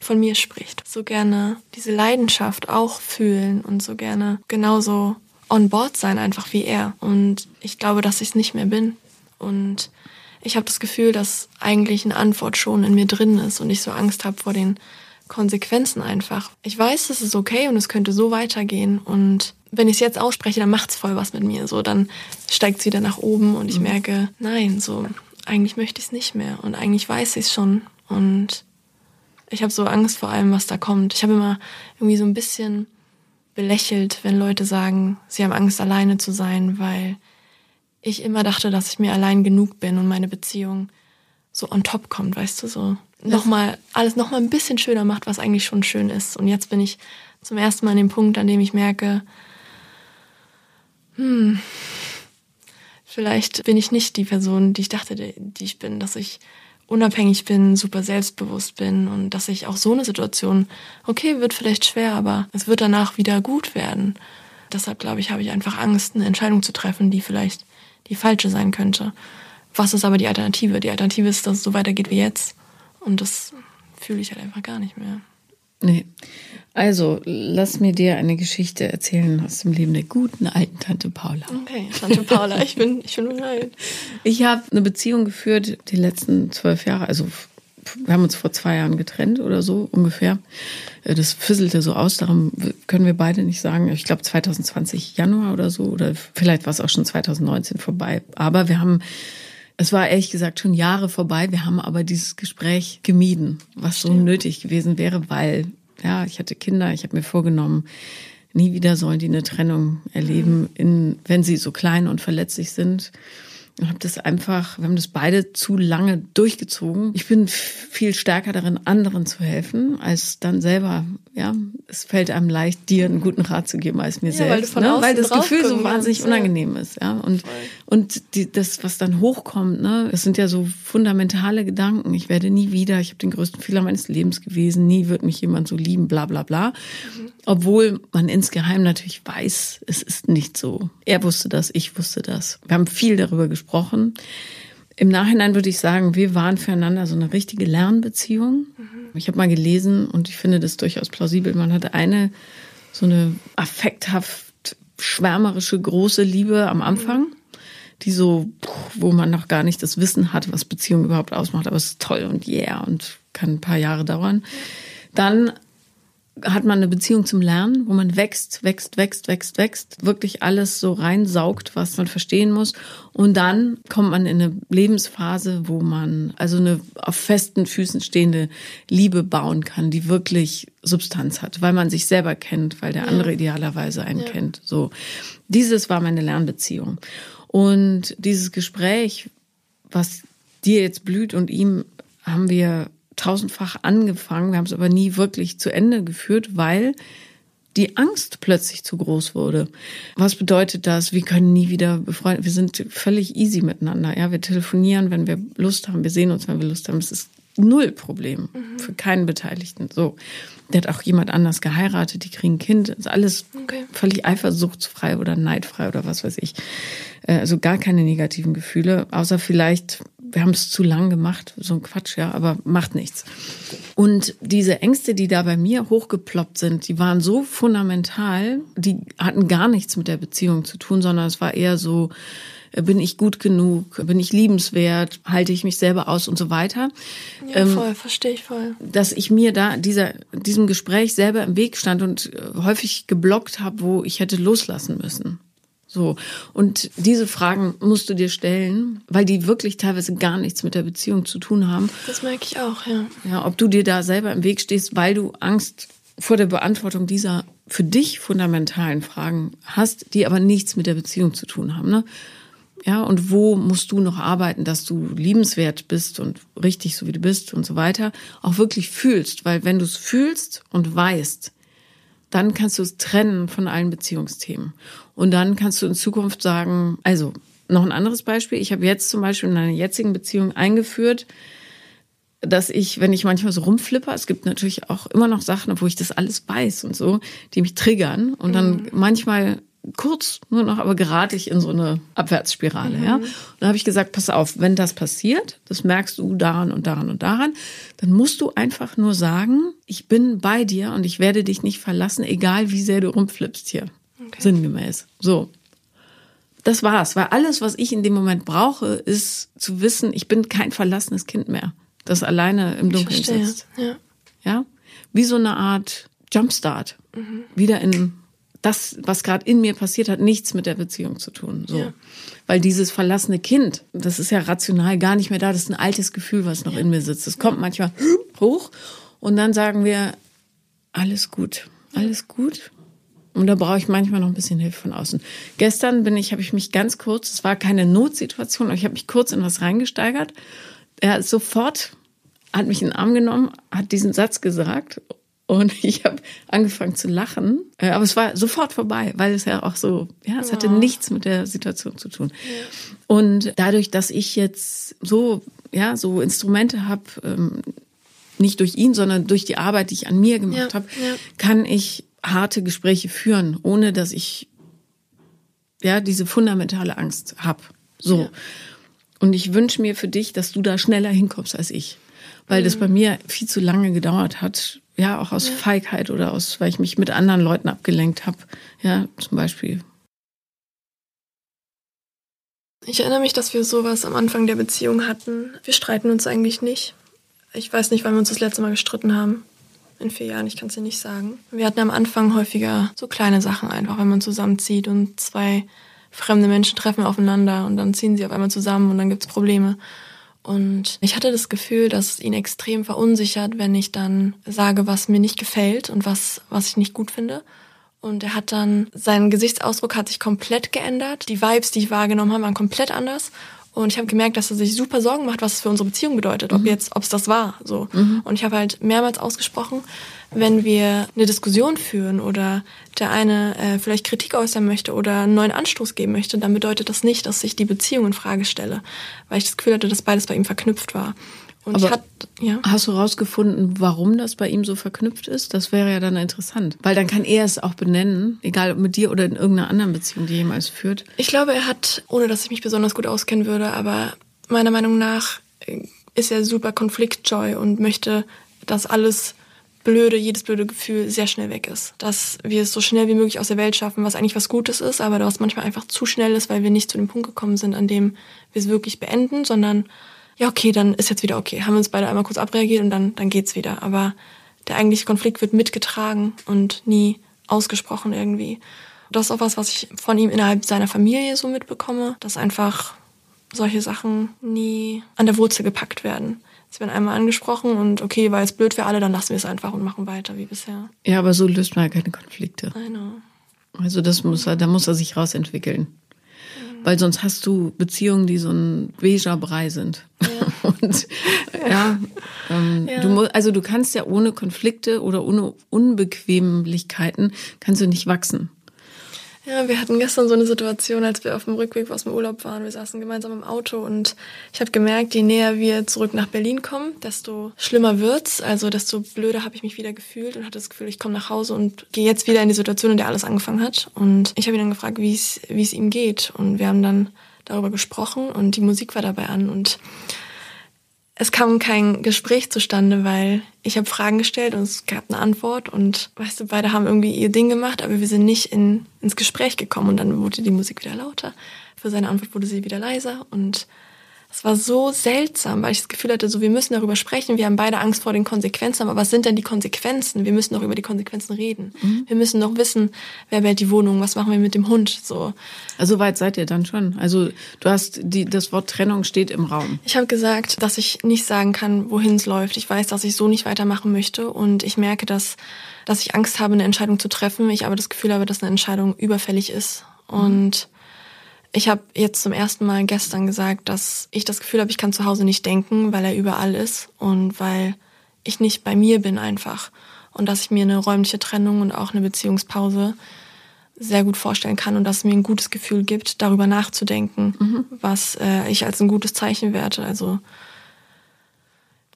B: von mir spricht. So gerne diese Leidenschaft auch fühlen und so gerne genauso on board sein, einfach wie er. Und ich glaube, dass ich es nicht mehr bin. Und ich habe das Gefühl, dass eigentlich eine Antwort schon in mir drin ist und ich so Angst habe vor den Konsequenzen einfach. Ich weiß, es ist okay und es könnte so weitergehen. Und wenn ich es jetzt ausspreche, dann macht es voll was mit mir. So, dann steigt es wieder nach oben und ich mhm. merke, nein, so eigentlich möchte ich es nicht mehr und eigentlich weiß ich es schon und ich habe so Angst vor allem, was da kommt. Ich habe immer irgendwie so ein bisschen belächelt, wenn Leute sagen, sie haben Angst, alleine zu sein, weil ich immer dachte, dass ich mir allein genug bin und meine Beziehung so on top kommt, weißt du, so nochmal alles nochmal ein bisschen schöner macht, was eigentlich schon schön ist. Und jetzt bin ich zum ersten Mal an dem Punkt, an dem ich merke, hm, vielleicht bin ich nicht die Person, die ich dachte, die ich bin, dass ich unabhängig bin, super selbstbewusst bin und dass ich auch so eine Situation, okay, wird vielleicht schwer, aber es wird danach wieder gut werden. Deshalb glaube ich, habe ich einfach Angst, eine Entscheidung zu treffen, die vielleicht die falsche sein könnte. Was ist aber die Alternative? Die Alternative ist, dass es so weitergeht wie jetzt. Und das fühle ich halt einfach gar nicht mehr.
A: Nee. Also, lass mir dir eine Geschichte erzählen aus dem Leben der guten alten Tante Paula.
B: Okay, Tante Paula, ich bin, ich bin bereit.
A: Ich habe eine Beziehung geführt die letzten zwölf Jahre, also wir haben uns vor zwei Jahren getrennt oder so ungefähr. Äh, das fisselte so aus, darum können wir beide nicht sagen. Ich glaube 2020 Januar oder so oder vielleicht war es auch schon 2019 vorbei. Aber wir haben, es war ehrlich gesagt schon Jahre vorbei. Wir haben aber dieses Gespräch gemieden, was so nötig gewesen wäre, weil ja, ich hatte Kinder, ich habe mir vorgenommen, nie wieder sollen die eine Trennung erleben, in, wenn sie so klein und verletzlich sind und habe das einfach, wir haben das beide zu lange durchgezogen. Ich bin viel stärker darin, anderen zu helfen, als dann selber, ja, es fällt einem leicht, dir einen guten Rat zu geben als mir ja, selbst, weil, ne? weil das Gefühl so wahnsinnig unangenehm ist, ja. Und, und die, das, was dann hochkommt, ne, das sind ja so fundamentale Gedanken. Ich werde nie wieder, ich habe den größten Fehler meines Lebens gewesen, nie wird mich jemand so lieben, bla bla bla. Mhm. Obwohl man insgeheim natürlich weiß, es ist nicht so. Er wusste das, ich wusste das. Wir haben viel darüber gesprochen. Im Nachhinein würde ich sagen, wir waren füreinander so eine richtige Lernbeziehung. Mhm. Ich habe mal gelesen und ich finde das durchaus plausibel. Man hatte eine so eine affekthaft schwärmerische große Liebe am Anfang, die so, wo man noch gar nicht das Wissen hat, was Beziehung überhaupt ausmacht, aber es ist toll und yeah und kann ein paar Jahre dauern. Dann hat man eine Beziehung zum Lernen, wo man wächst, wächst, wächst, wächst, wächst, wirklich alles so reinsaugt, was man verstehen muss. Und dann kommt man in eine Lebensphase, wo man also eine auf festen Füßen stehende Liebe bauen kann, die wirklich Substanz hat, weil man sich selber kennt, weil der andere idealerweise einen ja. kennt. So, dieses war meine Lernbeziehung. Und dieses Gespräch, was dir jetzt blüht und ihm, haben wir tausendfach angefangen. Wir haben es aber nie wirklich zu Ende geführt, weil die Angst plötzlich zu groß wurde. Was bedeutet das? Wir können nie wieder befreundet. Wir sind völlig easy miteinander. Ja, wir telefonieren, wenn wir Lust haben. Wir sehen uns, wenn wir Lust haben. Es ist null Problem mhm. für keinen Beteiligten. So, der hat auch jemand anders geheiratet. Die kriegen ein Kind. Ist alles okay. völlig eifersuchtsfrei oder neidfrei oder was weiß ich. Äh, also gar keine negativen Gefühle, außer vielleicht wir haben es zu lang gemacht, so ein Quatsch, ja, aber macht nichts. Und diese Ängste, die da bei mir hochgeploppt sind, die waren so fundamental, die hatten gar nichts mit der Beziehung zu tun, sondern es war eher so, äh, bin ich gut genug, bin ich liebenswert, halte ich mich selber aus und so weiter.
B: Ja, ähm, voll, verstehe ich voll.
A: Dass ich mir da dieser, diesem Gespräch selber im Weg stand und äh, häufig geblockt habe, wo ich hätte loslassen müssen. So. Und diese Fragen musst du dir stellen, weil die wirklich teilweise gar nichts mit der Beziehung zu tun haben.
B: Das merke ich auch, ja.
A: Ja, ob du dir da selber im Weg stehst, weil du Angst vor der Beantwortung dieser für dich fundamentalen Fragen hast, die aber nichts mit der Beziehung zu tun haben, ne? Ja, und wo musst du noch arbeiten, dass du liebenswert bist und richtig so wie du bist und so weiter, auch wirklich fühlst, weil wenn du es fühlst und weißt, dann kannst du es trennen von allen Beziehungsthemen. Und dann kannst du in Zukunft sagen, also noch ein anderes Beispiel. Ich habe jetzt zum Beispiel in einer jetzigen Beziehung eingeführt, dass ich, wenn ich manchmal so rumflipper, es gibt natürlich auch immer noch Sachen, wo ich das alles weiß und so, die mich triggern. Und dann mhm. manchmal kurz nur noch, aber gerate ich in so eine Abwärtsspirale. Mhm. Ja? Und da habe ich gesagt, pass auf, wenn das passiert, das merkst du daran und daran und daran, dann musst du einfach nur sagen, ich bin bei dir und ich werde dich nicht verlassen, egal wie sehr du rumflippst hier. Okay. Sinngemäß. So. Das war's, weil alles, was ich in dem Moment brauche, ist zu wissen, ich bin kein verlassenes Kind mehr, das alleine im Dunkeln sitzt. Ja. ja. Wie so eine Art Jumpstart. Mhm. Wieder in das, was gerade in mir passiert, hat nichts mit der Beziehung zu tun. So. Ja. Weil dieses verlassene Kind, das ist ja rational gar nicht mehr da. Das ist ein altes Gefühl, was noch ja. in mir sitzt. Das kommt manchmal hoch und dann sagen wir, alles gut, alles gut. Und da brauche ich manchmal noch ein bisschen Hilfe von außen. Gestern bin ich, habe ich mich ganz kurz, es war keine Notsituation, aber ich habe mich kurz in was reingesteigert. Er hat sofort, hat mich in den Arm genommen, hat diesen Satz gesagt und <laughs> ich habe angefangen zu lachen. Äh, aber es war sofort vorbei, weil es ja auch so, ja, es hatte nichts mit der Situation zu tun. Ja. Und dadurch, dass ich jetzt so, ja, so Instrumente habe, ähm, nicht durch ihn, sondern durch die Arbeit, die ich an mir gemacht ja, habe, ja. kann ich harte Gespräche führen, ohne dass ich ja diese fundamentale Angst habe. So. Ja. Und ich wünsche mir für dich, dass du da schneller hinkommst als ich. Weil mhm. das bei mir viel zu lange gedauert hat. Ja, auch aus ja. Feigheit oder aus, weil ich mich mit anderen Leuten abgelenkt habe. Ja, zum Beispiel.
B: Ich erinnere mich, dass wir sowas am Anfang der Beziehung hatten. Wir streiten uns eigentlich nicht. Ich weiß nicht, wann wir uns das letzte Mal gestritten haben in vier Jahren, ich kann es dir nicht sagen. Wir hatten am Anfang häufiger so kleine Sachen einfach, wenn man zusammenzieht und zwei fremde Menschen treffen aufeinander und dann ziehen sie auf einmal zusammen und dann gibt es Probleme. Und ich hatte das Gefühl, dass es ihn extrem verunsichert, wenn ich dann sage, was mir nicht gefällt und was, was ich nicht gut finde. Und er hat dann, sein Gesichtsausdruck hat sich komplett geändert. Die Vibes, die ich wahrgenommen habe, waren komplett anders. Und ich habe gemerkt, dass er sich super Sorgen macht, was es für unsere Beziehung bedeutet, ob mhm. jetzt, ob es das war. So. Mhm. Und ich habe halt mehrmals ausgesprochen, wenn wir eine Diskussion führen oder der eine äh, vielleicht Kritik äußern möchte oder einen neuen Anstoß geben möchte, dann bedeutet das nicht, dass ich die Beziehung in Frage stelle, weil ich das Gefühl hatte, dass beides bei ihm verknüpft war.
A: Und Aber hat, ja. hast du rausgefunden, warum das bei ihm so verknüpft ist? Das wäre ja dann interessant. Weil dann kann er es auch benennen, egal ob mit dir oder in irgendeiner anderen Beziehung, die jemals führt.
B: Ich glaube, er hat, ohne dass ich mich besonders gut auskennen würde, aber meiner Meinung nach ist er super konfliktscheu und möchte, dass alles blöde, jedes blöde Gefühl sehr schnell weg ist. Dass wir es so schnell wie möglich aus der Welt schaffen, was eigentlich was Gutes ist, aber was manchmal einfach zu schnell ist, weil wir nicht zu dem Punkt gekommen sind, an dem wir es wirklich beenden, sondern ja, okay, dann ist jetzt wieder okay. Haben wir uns beide einmal kurz abreagiert und dann, dann geht's wieder. Aber der eigentliche Konflikt wird mitgetragen und nie ausgesprochen irgendwie. Das ist auch was, was ich von ihm innerhalb seiner Familie so mitbekomme, dass einfach solche Sachen nie an der Wurzel gepackt werden. Es werden einmal angesprochen und okay, weil es blöd für alle, dann lassen wir es einfach und machen weiter wie bisher.
A: Ja, aber so löst man ja keine Konflikte.
B: I know.
A: Also das muss er, da muss er sich rausentwickeln. Weil sonst hast du Beziehungen, die so ein beiger Brei sind. Ja. <laughs> Und ja, ähm, ja. Du, also du kannst ja ohne Konflikte oder ohne Unbequemlichkeiten kannst du nicht wachsen.
B: Ja, wir hatten gestern so eine Situation, als wir auf dem Rückweg aus dem Urlaub waren. Wir saßen gemeinsam im Auto und ich habe gemerkt, je näher wir zurück nach Berlin kommen, desto schlimmer wird's. Also desto blöder habe ich mich wieder gefühlt und hatte das Gefühl, ich komme nach Hause und gehe jetzt wieder in die Situation, in der alles angefangen hat. Und ich habe ihn dann gefragt, wie es ihm geht. Und wir haben dann darüber gesprochen und die Musik war dabei an und es kam kein Gespräch zustande, weil ich habe Fragen gestellt und es gab eine Antwort und weißt du, beide haben irgendwie ihr Ding gemacht, aber wir sind nicht in, ins Gespräch gekommen und dann wurde die Musik wieder lauter. Für seine Antwort wurde sie wieder leiser und es war so seltsam, weil ich das Gefühl hatte, so wir müssen darüber sprechen, wir haben beide Angst vor den Konsequenzen, aber was sind denn die Konsequenzen? Wir müssen doch über die Konsequenzen reden. Mhm. Wir müssen doch wissen, wer behält die Wohnung, was machen wir mit dem Hund, so.
A: Also weit seid ihr dann schon? Also du hast die das Wort Trennung steht im Raum.
B: Ich habe gesagt, dass ich nicht sagen kann, wohin es läuft. Ich weiß, dass ich so nicht weitermachen möchte und ich merke, dass dass ich Angst habe, eine Entscheidung zu treffen. Ich aber das Gefühl habe, dass eine Entscheidung überfällig ist und ich habe jetzt zum ersten Mal gestern gesagt, dass ich das Gefühl habe, ich kann zu Hause nicht denken, weil er überall ist und weil ich nicht bei mir bin einfach. Und dass ich mir eine räumliche Trennung und auch eine Beziehungspause sehr gut vorstellen kann und dass es mir ein gutes Gefühl gibt, darüber nachzudenken, mhm. was äh, ich als ein gutes Zeichen werte. Also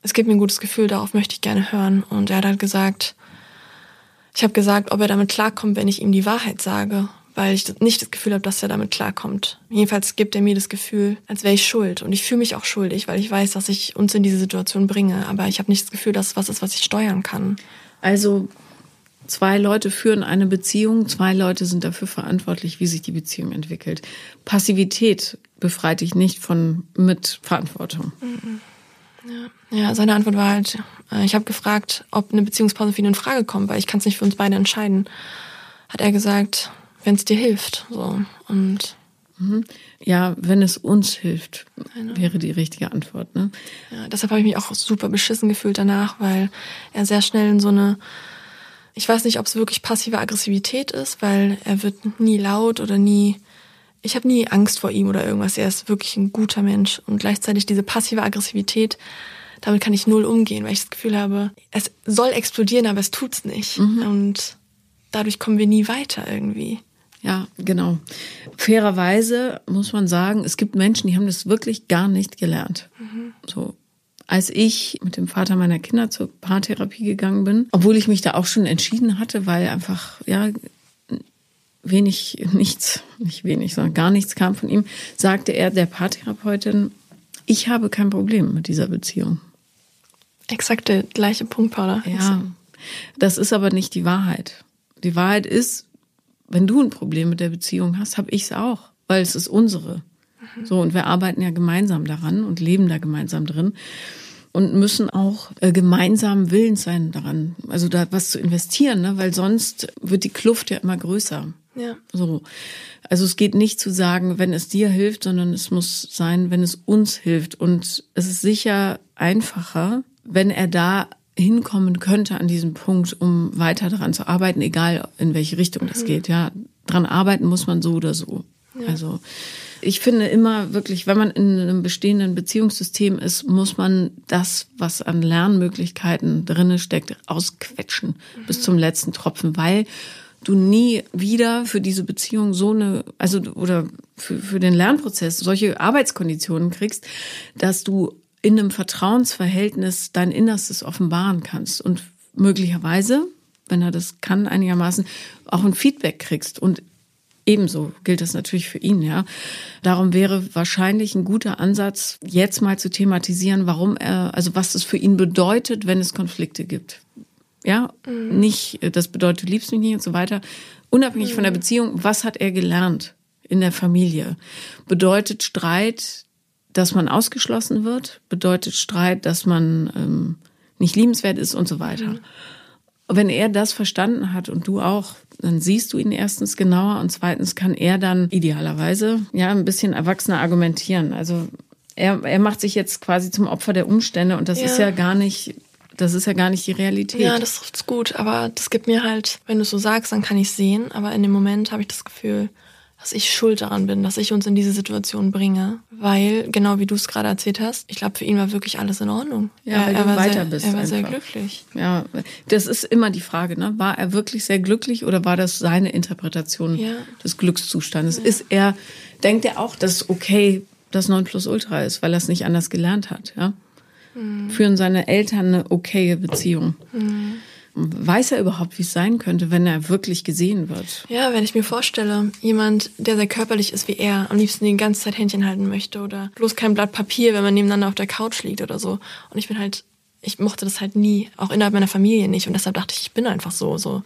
B: es gibt mir ein gutes Gefühl, darauf möchte ich gerne hören. Und er hat halt gesagt, ich habe gesagt, ob er damit klarkommt, wenn ich ihm die Wahrheit sage weil ich nicht das Gefühl habe, dass er damit klarkommt. Jedenfalls gibt er mir das Gefühl, als wäre ich schuld. Und ich fühle mich auch schuldig, weil ich weiß, dass ich uns in diese Situation bringe. Aber ich habe nicht das Gefühl, dass es was ist, was ich steuern kann.
A: Also zwei Leute führen eine Beziehung, zwei Leute sind dafür verantwortlich, wie sich die Beziehung entwickelt. Passivität befreit dich nicht von Mitverantwortung.
B: Ja. ja, seine Antwort war halt, äh, ich habe gefragt, ob eine Beziehungspause für ihn in Frage kommt, weil ich kann es nicht für uns beide entscheiden. Hat er gesagt, wenn es dir hilft. So. Und
A: mhm. ja, wenn es uns hilft, wäre die richtige Antwort. Ne?
B: Ja, deshalb habe ich mich auch super beschissen gefühlt danach, weil er sehr schnell in so eine Ich weiß nicht, ob es wirklich passive Aggressivität ist, weil er wird nie laut oder nie. Ich habe nie Angst vor ihm oder irgendwas. Er ist wirklich ein guter Mensch. Und gleichzeitig diese passive Aggressivität, damit kann ich null umgehen, weil ich das Gefühl habe, es soll explodieren, aber es tut's nicht. Mhm. Und dadurch kommen wir nie weiter irgendwie.
A: Ja, genau. Fairerweise muss man sagen, es gibt Menschen, die haben das wirklich gar nicht gelernt. Mhm. So. Als ich mit dem Vater meiner Kinder zur Paartherapie gegangen bin, obwohl ich mich da auch schon entschieden hatte, weil einfach, ja, wenig, nichts, nicht wenig, sondern gar nichts kam von ihm, sagte er der Paartherapeutin, ich habe kein Problem mit dieser Beziehung.
B: Exakt der gleiche Punkt, Paula.
A: Ja, das ist aber nicht die Wahrheit. Die Wahrheit ist, wenn du ein Problem mit der Beziehung hast, habe ich es auch, weil es ist unsere. Mhm. So, und wir arbeiten ja gemeinsam daran und leben da gemeinsam drin und müssen auch äh, gemeinsam willens sein daran, also da was zu investieren, ne? weil sonst wird die Kluft ja immer größer.
B: Ja.
A: So. Also es geht nicht zu sagen, wenn es dir hilft, sondern es muss sein, wenn es uns hilft. Und es ist sicher einfacher, wenn er da hinkommen könnte an diesem Punkt, um weiter daran zu arbeiten, egal in welche Richtung das mhm. geht. Ja, dran arbeiten muss man so oder so. Ja. Also ich finde immer wirklich, wenn man in einem bestehenden Beziehungssystem ist, muss man das, was an Lernmöglichkeiten drinne steckt, ausquetschen mhm. bis zum letzten Tropfen, weil du nie wieder für diese Beziehung so eine, also oder für, für den Lernprozess solche Arbeitskonditionen kriegst, dass du in einem Vertrauensverhältnis dein Innerstes offenbaren kannst und möglicherweise, wenn er das kann einigermaßen, auch ein Feedback kriegst und Ebenso gilt das natürlich für ihn, ja. Darum wäre wahrscheinlich ein guter Ansatz, jetzt mal zu thematisieren, warum er, also was das für ihn bedeutet, wenn es Konflikte gibt. Ja, mhm. nicht, das bedeutet, du liebst mich nicht und so weiter. Unabhängig mhm. von der mhm. Beziehung, was hat er gelernt in der Familie? Bedeutet Streit dass man ausgeschlossen wird, bedeutet Streit, dass man ähm, nicht liebenswert ist und so weiter. Mhm. Wenn er das verstanden hat und du auch, dann siehst du ihn erstens genauer und zweitens kann er dann idealerweise ja ein bisschen erwachsener argumentieren. Also er, er macht sich jetzt quasi zum Opfer der Umstände und das ja. ist ja gar nicht das ist ja gar nicht die Realität.
B: Ja, das ist gut, aber das gibt mir halt, wenn du es so sagst, dann kann ich sehen, aber in dem Moment habe ich das Gefühl, dass ich schuld daran bin, dass ich uns in diese Situation bringe. Weil, genau wie du es gerade erzählt hast, ich glaube, für ihn war wirklich alles in Ordnung.
A: Ja, weil er, du weiter sehr, bist.
B: Er war einfach. sehr glücklich.
A: Ja, das ist immer die Frage, ne? War er wirklich sehr glücklich oder war das seine Interpretation ja. des Glückszustandes? Ja. Ist er, denkt er auch, dass okay das Nonplusultra ist, weil er es nicht anders gelernt hat, ja? Mhm. Führen seine Eltern eine okaye Beziehung? Mhm. Weiß er überhaupt, wie es sein könnte, wenn er wirklich gesehen wird?
B: Ja, wenn ich mir vorstelle, jemand, der sehr körperlich ist wie er, am liebsten die ganze Zeit Händchen halten möchte oder bloß kein Blatt Papier, wenn man nebeneinander auf der Couch liegt oder so. Und ich bin halt, ich mochte das halt nie, auch innerhalb meiner Familie nicht. Und deshalb dachte ich, ich bin einfach so, so.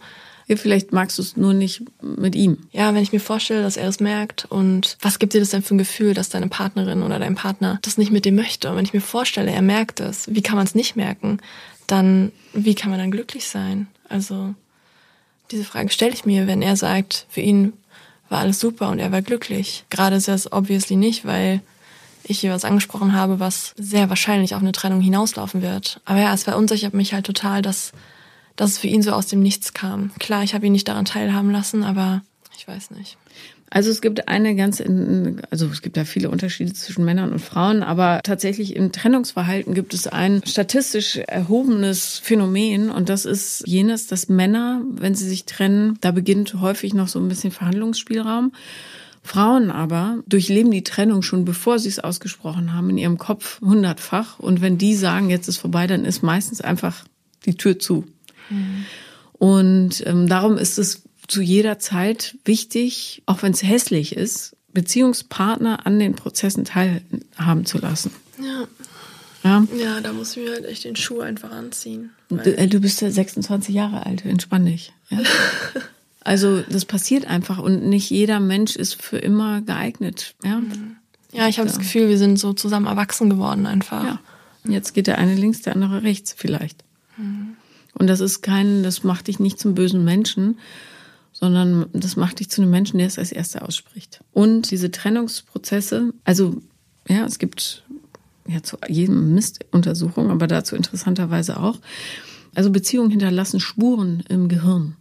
A: Ja, vielleicht magst du es nur nicht mit ihm.
B: Ja, wenn ich mir vorstelle, dass er es merkt und was gibt dir das denn für ein Gefühl, dass deine Partnerin oder dein Partner das nicht mit dir möchte? Und wenn ich mir vorstelle, er merkt es, wie kann man es nicht merken? Dann wie kann man dann glücklich sein? Also diese Frage stelle ich mir, wenn er sagt, für ihn war alles super und er war glücklich. Gerade ist das obviously nicht, weil ich hier was angesprochen habe, was sehr wahrscheinlich auf eine Trennung hinauslaufen wird. Aber ja, es verunsichert mich halt total, dass, dass es für ihn so aus dem Nichts kam. Klar, ich habe ihn nicht daran teilhaben lassen, aber ich weiß nicht.
A: Also es gibt eine ganz, also es gibt da viele Unterschiede zwischen Männern und Frauen, aber tatsächlich im Trennungsverhalten gibt es ein statistisch erhobenes Phänomen und das ist jenes, dass Männer, wenn sie sich trennen, da beginnt häufig noch so ein bisschen Verhandlungsspielraum. Frauen aber durchleben die Trennung schon bevor sie es ausgesprochen haben in ihrem Kopf hundertfach und wenn die sagen, jetzt ist vorbei, dann ist meistens einfach die Tür zu. Mhm. Und ähm, darum ist es zu jeder Zeit wichtig, auch wenn es hässlich ist, Beziehungspartner an den Prozessen teilhaben zu lassen.
B: Ja. Ja, ja da muss ich mir halt echt den Schuh einfach anziehen.
A: Du, äh, du bist ja 26 Jahre alt, entspann dich. Ja? <laughs> also das passiert einfach und nicht jeder Mensch ist für immer geeignet. Ja,
B: mhm. ja ich habe das Gefühl, wir sind so zusammen erwachsen geworden einfach. Ja.
A: Jetzt geht der eine links, der andere rechts vielleicht. Mhm. Und das ist kein, das macht dich nicht zum bösen Menschen, sondern das macht dich zu einem Menschen, der es als Erster ausspricht. Und diese Trennungsprozesse, also ja, es gibt ja zu jedem Mist Untersuchungen, aber dazu interessanterweise auch. Also Beziehungen hinterlassen Spuren im Gehirn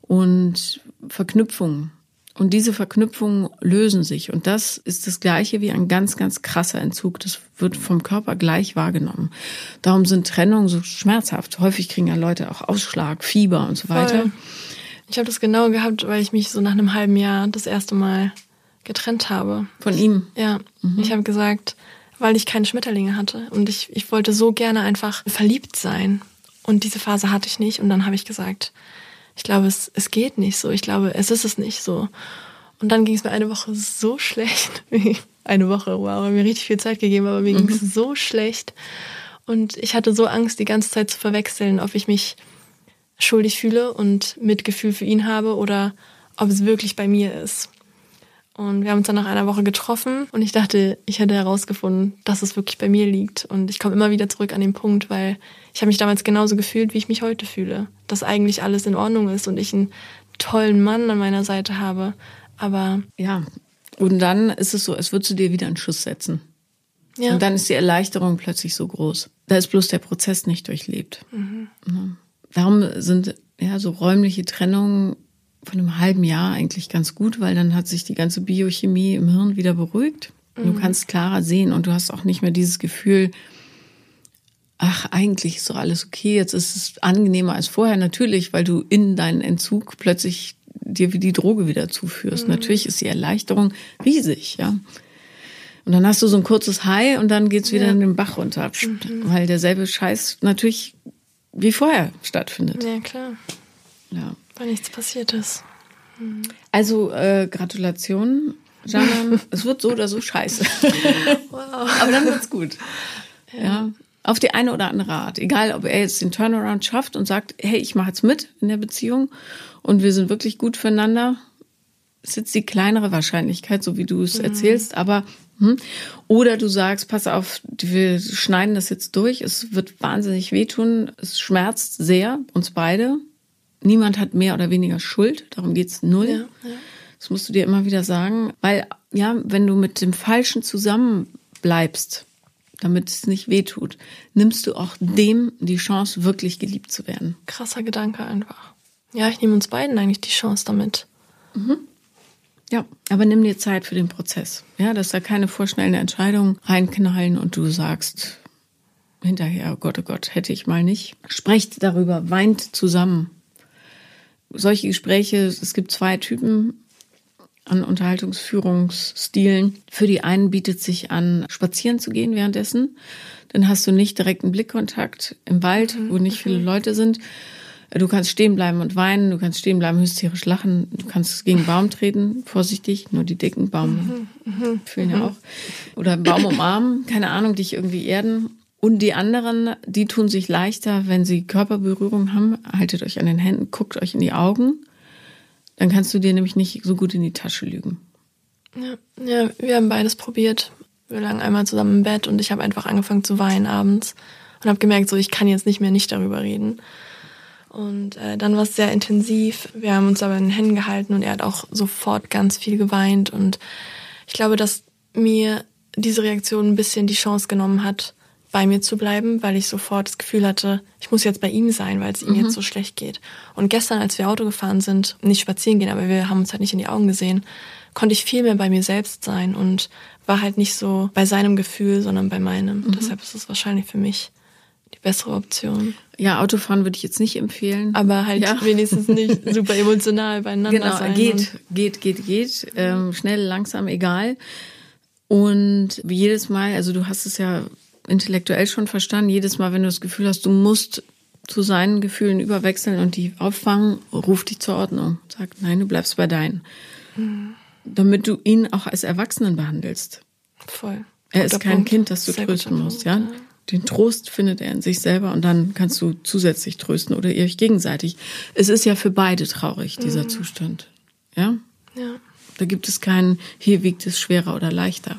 A: und Verknüpfungen. Und diese Verknüpfungen lösen sich. Und das ist das Gleiche wie ein ganz, ganz krasser Entzug. Das wird vom Körper gleich wahrgenommen. Darum sind Trennungen so schmerzhaft. Häufig kriegen ja Leute auch Ausschlag, Fieber und so weiter.
B: Voll. Ich habe das genau gehabt, weil ich mich so nach einem halben Jahr das erste Mal getrennt habe.
A: Von ihm?
B: Ja. Mhm. Ich habe gesagt, weil ich keine Schmetterlinge hatte. Und ich, ich wollte so gerne einfach verliebt sein. Und diese Phase hatte ich nicht. Und dann habe ich gesagt, ich glaube, es, es geht nicht so. Ich glaube, es ist es nicht so. Und dann ging es mir eine Woche so <laughs> schlecht. eine Woche, wow, mir richtig viel Zeit gegeben, aber mir mhm. ging es so schlecht. Und ich hatte so Angst, die ganze Zeit zu verwechseln, ob ich mich schuldig fühle und Mitgefühl für ihn habe oder ob es wirklich bei mir ist. Und wir haben uns dann nach einer Woche getroffen und ich dachte, ich hätte herausgefunden, dass es wirklich bei mir liegt. Und ich komme immer wieder zurück an den Punkt, weil ich habe mich damals genauso gefühlt, wie ich mich heute fühle. Dass eigentlich alles in Ordnung ist und ich einen tollen Mann an meiner Seite habe. Aber.
A: Ja. Und dann ist es so, es wird zu dir wieder einen Schuss setzen. Ja. Und dann ist die Erleichterung plötzlich so groß. Da ist bloß der Prozess nicht durchlebt. Mhm. Darum sind ja so räumliche Trennungen von einem halben Jahr eigentlich ganz gut, weil dann hat sich die ganze Biochemie im Hirn wieder beruhigt. Mhm. Du kannst klarer sehen und du hast auch nicht mehr dieses Gefühl, ach, eigentlich ist doch alles okay, jetzt ist es angenehmer als vorher. Natürlich, weil du in deinen Entzug plötzlich dir wie die Droge wieder zuführst. Mhm. Natürlich ist die Erleichterung riesig, ja. Und dann hast du so ein kurzes High und dann geht's wieder ja. in den Bach runter, mhm. weil derselbe Scheiß natürlich wie vorher stattfindet.
B: Ja, klar. Ja. Weil nichts passiert ist.
A: Mhm. Also äh, Gratulation, Jana. <laughs> es wird so oder so scheiße. wow. Aber dann wird's gut. Ja. ja. Auf die eine oder andere Art. Egal, ob er jetzt den Turnaround schafft und sagt, hey, ich mache jetzt mit in der Beziehung und wir sind wirklich gut füreinander. Ist jetzt die kleinere Wahrscheinlichkeit, so wie du es mhm. erzählst, aber. Oder du sagst, pass auf, wir schneiden das jetzt durch, es wird wahnsinnig wehtun, es schmerzt sehr, uns beide niemand hat mehr oder weniger Schuld, darum geht's null. Ja, ja. Das musst du dir immer wieder sagen, weil ja, wenn du mit dem Falschen zusammenbleibst, damit es nicht wehtut, nimmst du auch dem die Chance, wirklich geliebt zu werden.
B: Krasser Gedanke einfach. Ja, ich nehme uns beiden eigentlich die Chance damit.
A: Mhm. Ja, aber nimm dir Zeit für den Prozess. Ja, dass da keine vorschnellen Entscheidungen reinknallen und du sagst hinterher, oh Gott, oh Gott, hätte ich mal nicht. Sprecht darüber, weint zusammen solche Gespräche, es gibt zwei Typen an Unterhaltungsführungsstilen. Für die einen bietet sich an, spazieren zu gehen währenddessen. Dann hast du nicht direkten Blickkontakt im Wald, wo nicht viele mhm. Leute sind. Du kannst stehen bleiben und weinen, du kannst stehen bleiben, hysterisch lachen, du kannst gegen Baum treten, vorsichtig, nur die dicken Baum mhm, mhm, fühlen ja auch. Oder einen Baum umarmen, keine Ahnung, dich irgendwie erden. Und die anderen, die tun sich leichter, wenn sie Körperberührung haben. Haltet euch an den Händen, guckt euch in die Augen. Dann kannst du dir nämlich nicht so gut in die Tasche lügen.
B: Ja, ja wir haben beides probiert. Wir lagen einmal zusammen im Bett und ich habe einfach angefangen zu weinen abends und habe gemerkt, so ich kann jetzt nicht mehr nicht darüber reden. Und äh, dann war es sehr intensiv. Wir haben uns aber in den Händen gehalten und er hat auch sofort ganz viel geweint. Und ich glaube, dass mir diese Reaktion ein bisschen die Chance genommen hat, bei mir zu bleiben, weil ich sofort das Gefühl hatte, ich muss jetzt bei ihm sein, weil es ihm mhm. jetzt so schlecht geht. Und gestern, als wir Auto gefahren sind, nicht spazieren gehen, aber wir haben uns halt nicht in die Augen gesehen, konnte ich viel mehr bei mir selbst sein und war halt nicht so bei seinem Gefühl, sondern bei meinem. Mhm. Deshalb ist es wahrscheinlich für mich die bessere Option.
A: Ja, Autofahren würde ich jetzt nicht empfehlen.
B: Aber halt ja. wenigstens nicht <laughs> super emotional beieinander
A: genau,
B: sein.
A: Geht, geht, geht, geht. Ähm, schnell, langsam, egal. Und wie jedes Mal, also du hast es ja intellektuell schon verstanden. Jedes Mal, wenn du das Gefühl hast, du musst zu seinen Gefühlen überwechseln und die auffangen, ruf dich zur Ordnung. Sag, nein, du bleibst bei deinen. Mhm. Damit du ihn auch als Erwachsenen behandelst.
B: Voll.
A: Er ist kein Punkt. Kind, das du Sehr trösten musst, ja? ja? Den Trost findet er in sich selber und dann kannst du zusätzlich trösten oder ihr euch gegenseitig. Es ist ja für beide traurig, dieser mhm. Zustand. Ja?
B: Ja.
A: Da gibt es keinen, hier wiegt es schwerer oder leichter.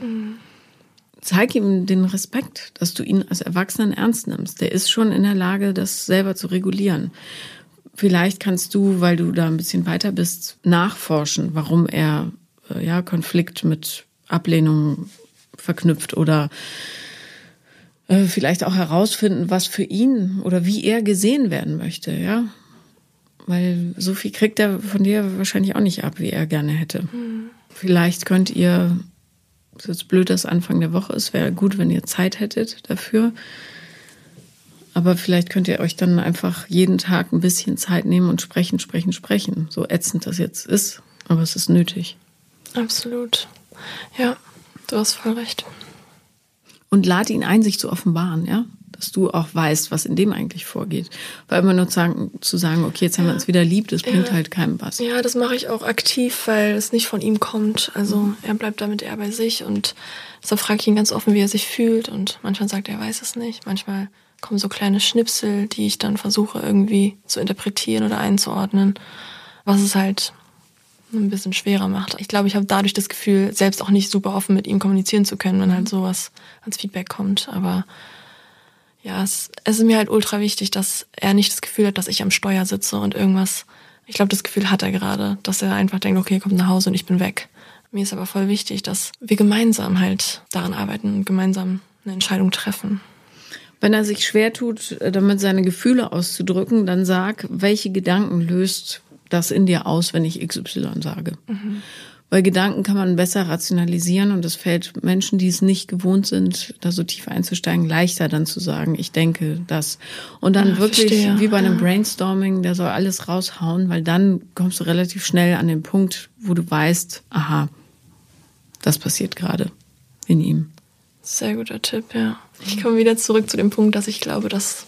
A: Mhm zeig ihm den Respekt, dass du ihn als Erwachsenen ernst nimmst. Der ist schon in der Lage, das selber zu regulieren. Vielleicht kannst du, weil du da ein bisschen weiter bist, nachforschen, warum er äh, ja Konflikt mit Ablehnung verknüpft oder äh, vielleicht auch herausfinden, was für ihn oder wie er gesehen werden möchte, ja. Weil so viel kriegt er von dir wahrscheinlich auch nicht ab, wie er gerne hätte. Mhm. Vielleicht könnt ihr, es ist jetzt blöd, dass Anfang der Woche ist, wäre gut, wenn ihr Zeit hättet dafür. Aber vielleicht könnt ihr euch dann einfach jeden Tag ein bisschen Zeit nehmen und sprechen, sprechen, sprechen. So ätzend das jetzt ist, aber es ist nötig.
B: Absolut. Ja, du hast voll recht.
A: Und lad ihn ein, sich zu offenbaren, ja? Dass du auch weißt, was in dem eigentlich vorgeht. Weil immer nur sagen, zu sagen, okay, jetzt haben wir uns wieder lieb, das bringt ja. halt keinem was.
B: Ja, das mache ich auch aktiv, weil es nicht von ihm kommt. Also er bleibt damit eher bei sich und deshalb frage ich ihn ganz offen, wie er sich fühlt. Und manchmal sagt er, er weiß es nicht. Manchmal kommen so kleine Schnipsel, die ich dann versuche irgendwie zu interpretieren oder einzuordnen, was es halt ein bisschen schwerer macht. Ich glaube, ich habe dadurch das Gefühl, selbst auch nicht super offen mit ihm kommunizieren zu können, wenn halt sowas als Feedback kommt. Aber ja, es, es ist mir halt ultra wichtig, dass er nicht das Gefühl hat, dass ich am Steuer sitze und irgendwas. Ich glaube, das Gefühl hat er gerade, dass er einfach denkt, okay, kommt nach Hause und ich bin weg. Mir ist aber voll wichtig, dass wir gemeinsam halt daran arbeiten und gemeinsam eine Entscheidung treffen.
A: Wenn er sich schwer tut, äh, damit seine Gefühle auszudrücken, dann sag, welche Gedanken löst das in dir aus, wenn ich XY sage. Mhm. Weil Gedanken kann man besser rationalisieren und es fällt Menschen, die es nicht gewohnt sind, da so tief einzusteigen, leichter dann zu sagen, ich denke das. Und dann ja, wirklich verstehe. wie bei einem Brainstorming, der soll alles raushauen, weil dann kommst du relativ schnell an den Punkt, wo du weißt, aha, das passiert gerade in ihm.
B: Sehr guter Tipp, ja. Ich komme wieder zurück zu dem Punkt, dass ich glaube, dass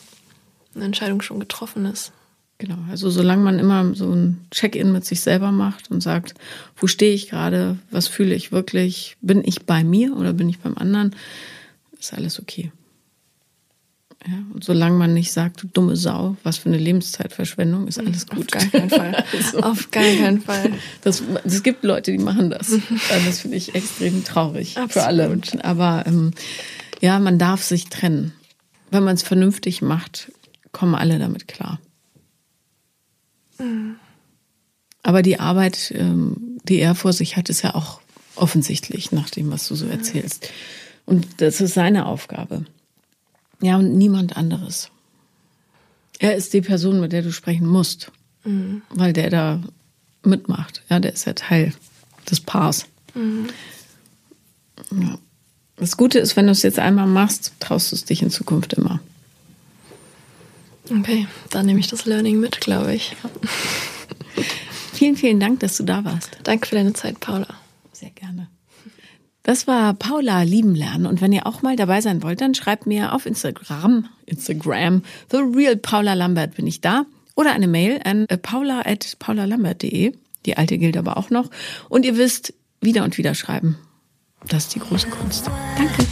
B: eine Entscheidung schon getroffen ist.
A: Genau, also solange man immer so ein Check-in mit sich selber macht und sagt, wo stehe ich gerade, was fühle ich wirklich, bin ich bei mir oder bin ich beim anderen, ist alles okay. Ja, und solange man nicht sagt, du dumme Sau, was für eine Lebenszeitverschwendung, ist alles gut.
B: Auf gar keinen Fall. <laughs> also, Auf gar keinen Fall.
A: Es gibt Leute, die machen das. <laughs> Das finde ich extrem traurig Absolut. für alle. Aber ähm, ja, man darf sich trennen. Wenn man es vernünftig macht, kommen alle damit klar. Mhm. Aber die Arbeit, ähm, die er vor sich hat, ist ja auch offensichtlich, nach dem, was du so erzählst. Und das ist seine Aufgabe. Ja, und niemand anderes. Er ist die Person, mit der du sprechen musst, mhm. weil der da mitmacht. Ja, der ist ja Teil des Paars. Mhm. Ja. Das Gute ist, wenn du es jetzt einmal machst, traust du es dich in Zukunft immer.
B: Okay, dann nehme ich das Learning mit, glaube ich.
A: vielen, vielen Dank, dass du da warst.
B: Danke für deine Zeit, Paula.
A: Sehr gerne. Das war Paula lieben lernen und wenn ihr auch mal dabei sein wollt, dann schreibt mir auf Instagram, Instagram, the real Paula Lambert bin ich da oder eine Mail an paula at paulalambert.de. Die alte gilt aber auch noch und ihr wisst, wieder und wieder schreiben. Das ist die große Kunst. Danke.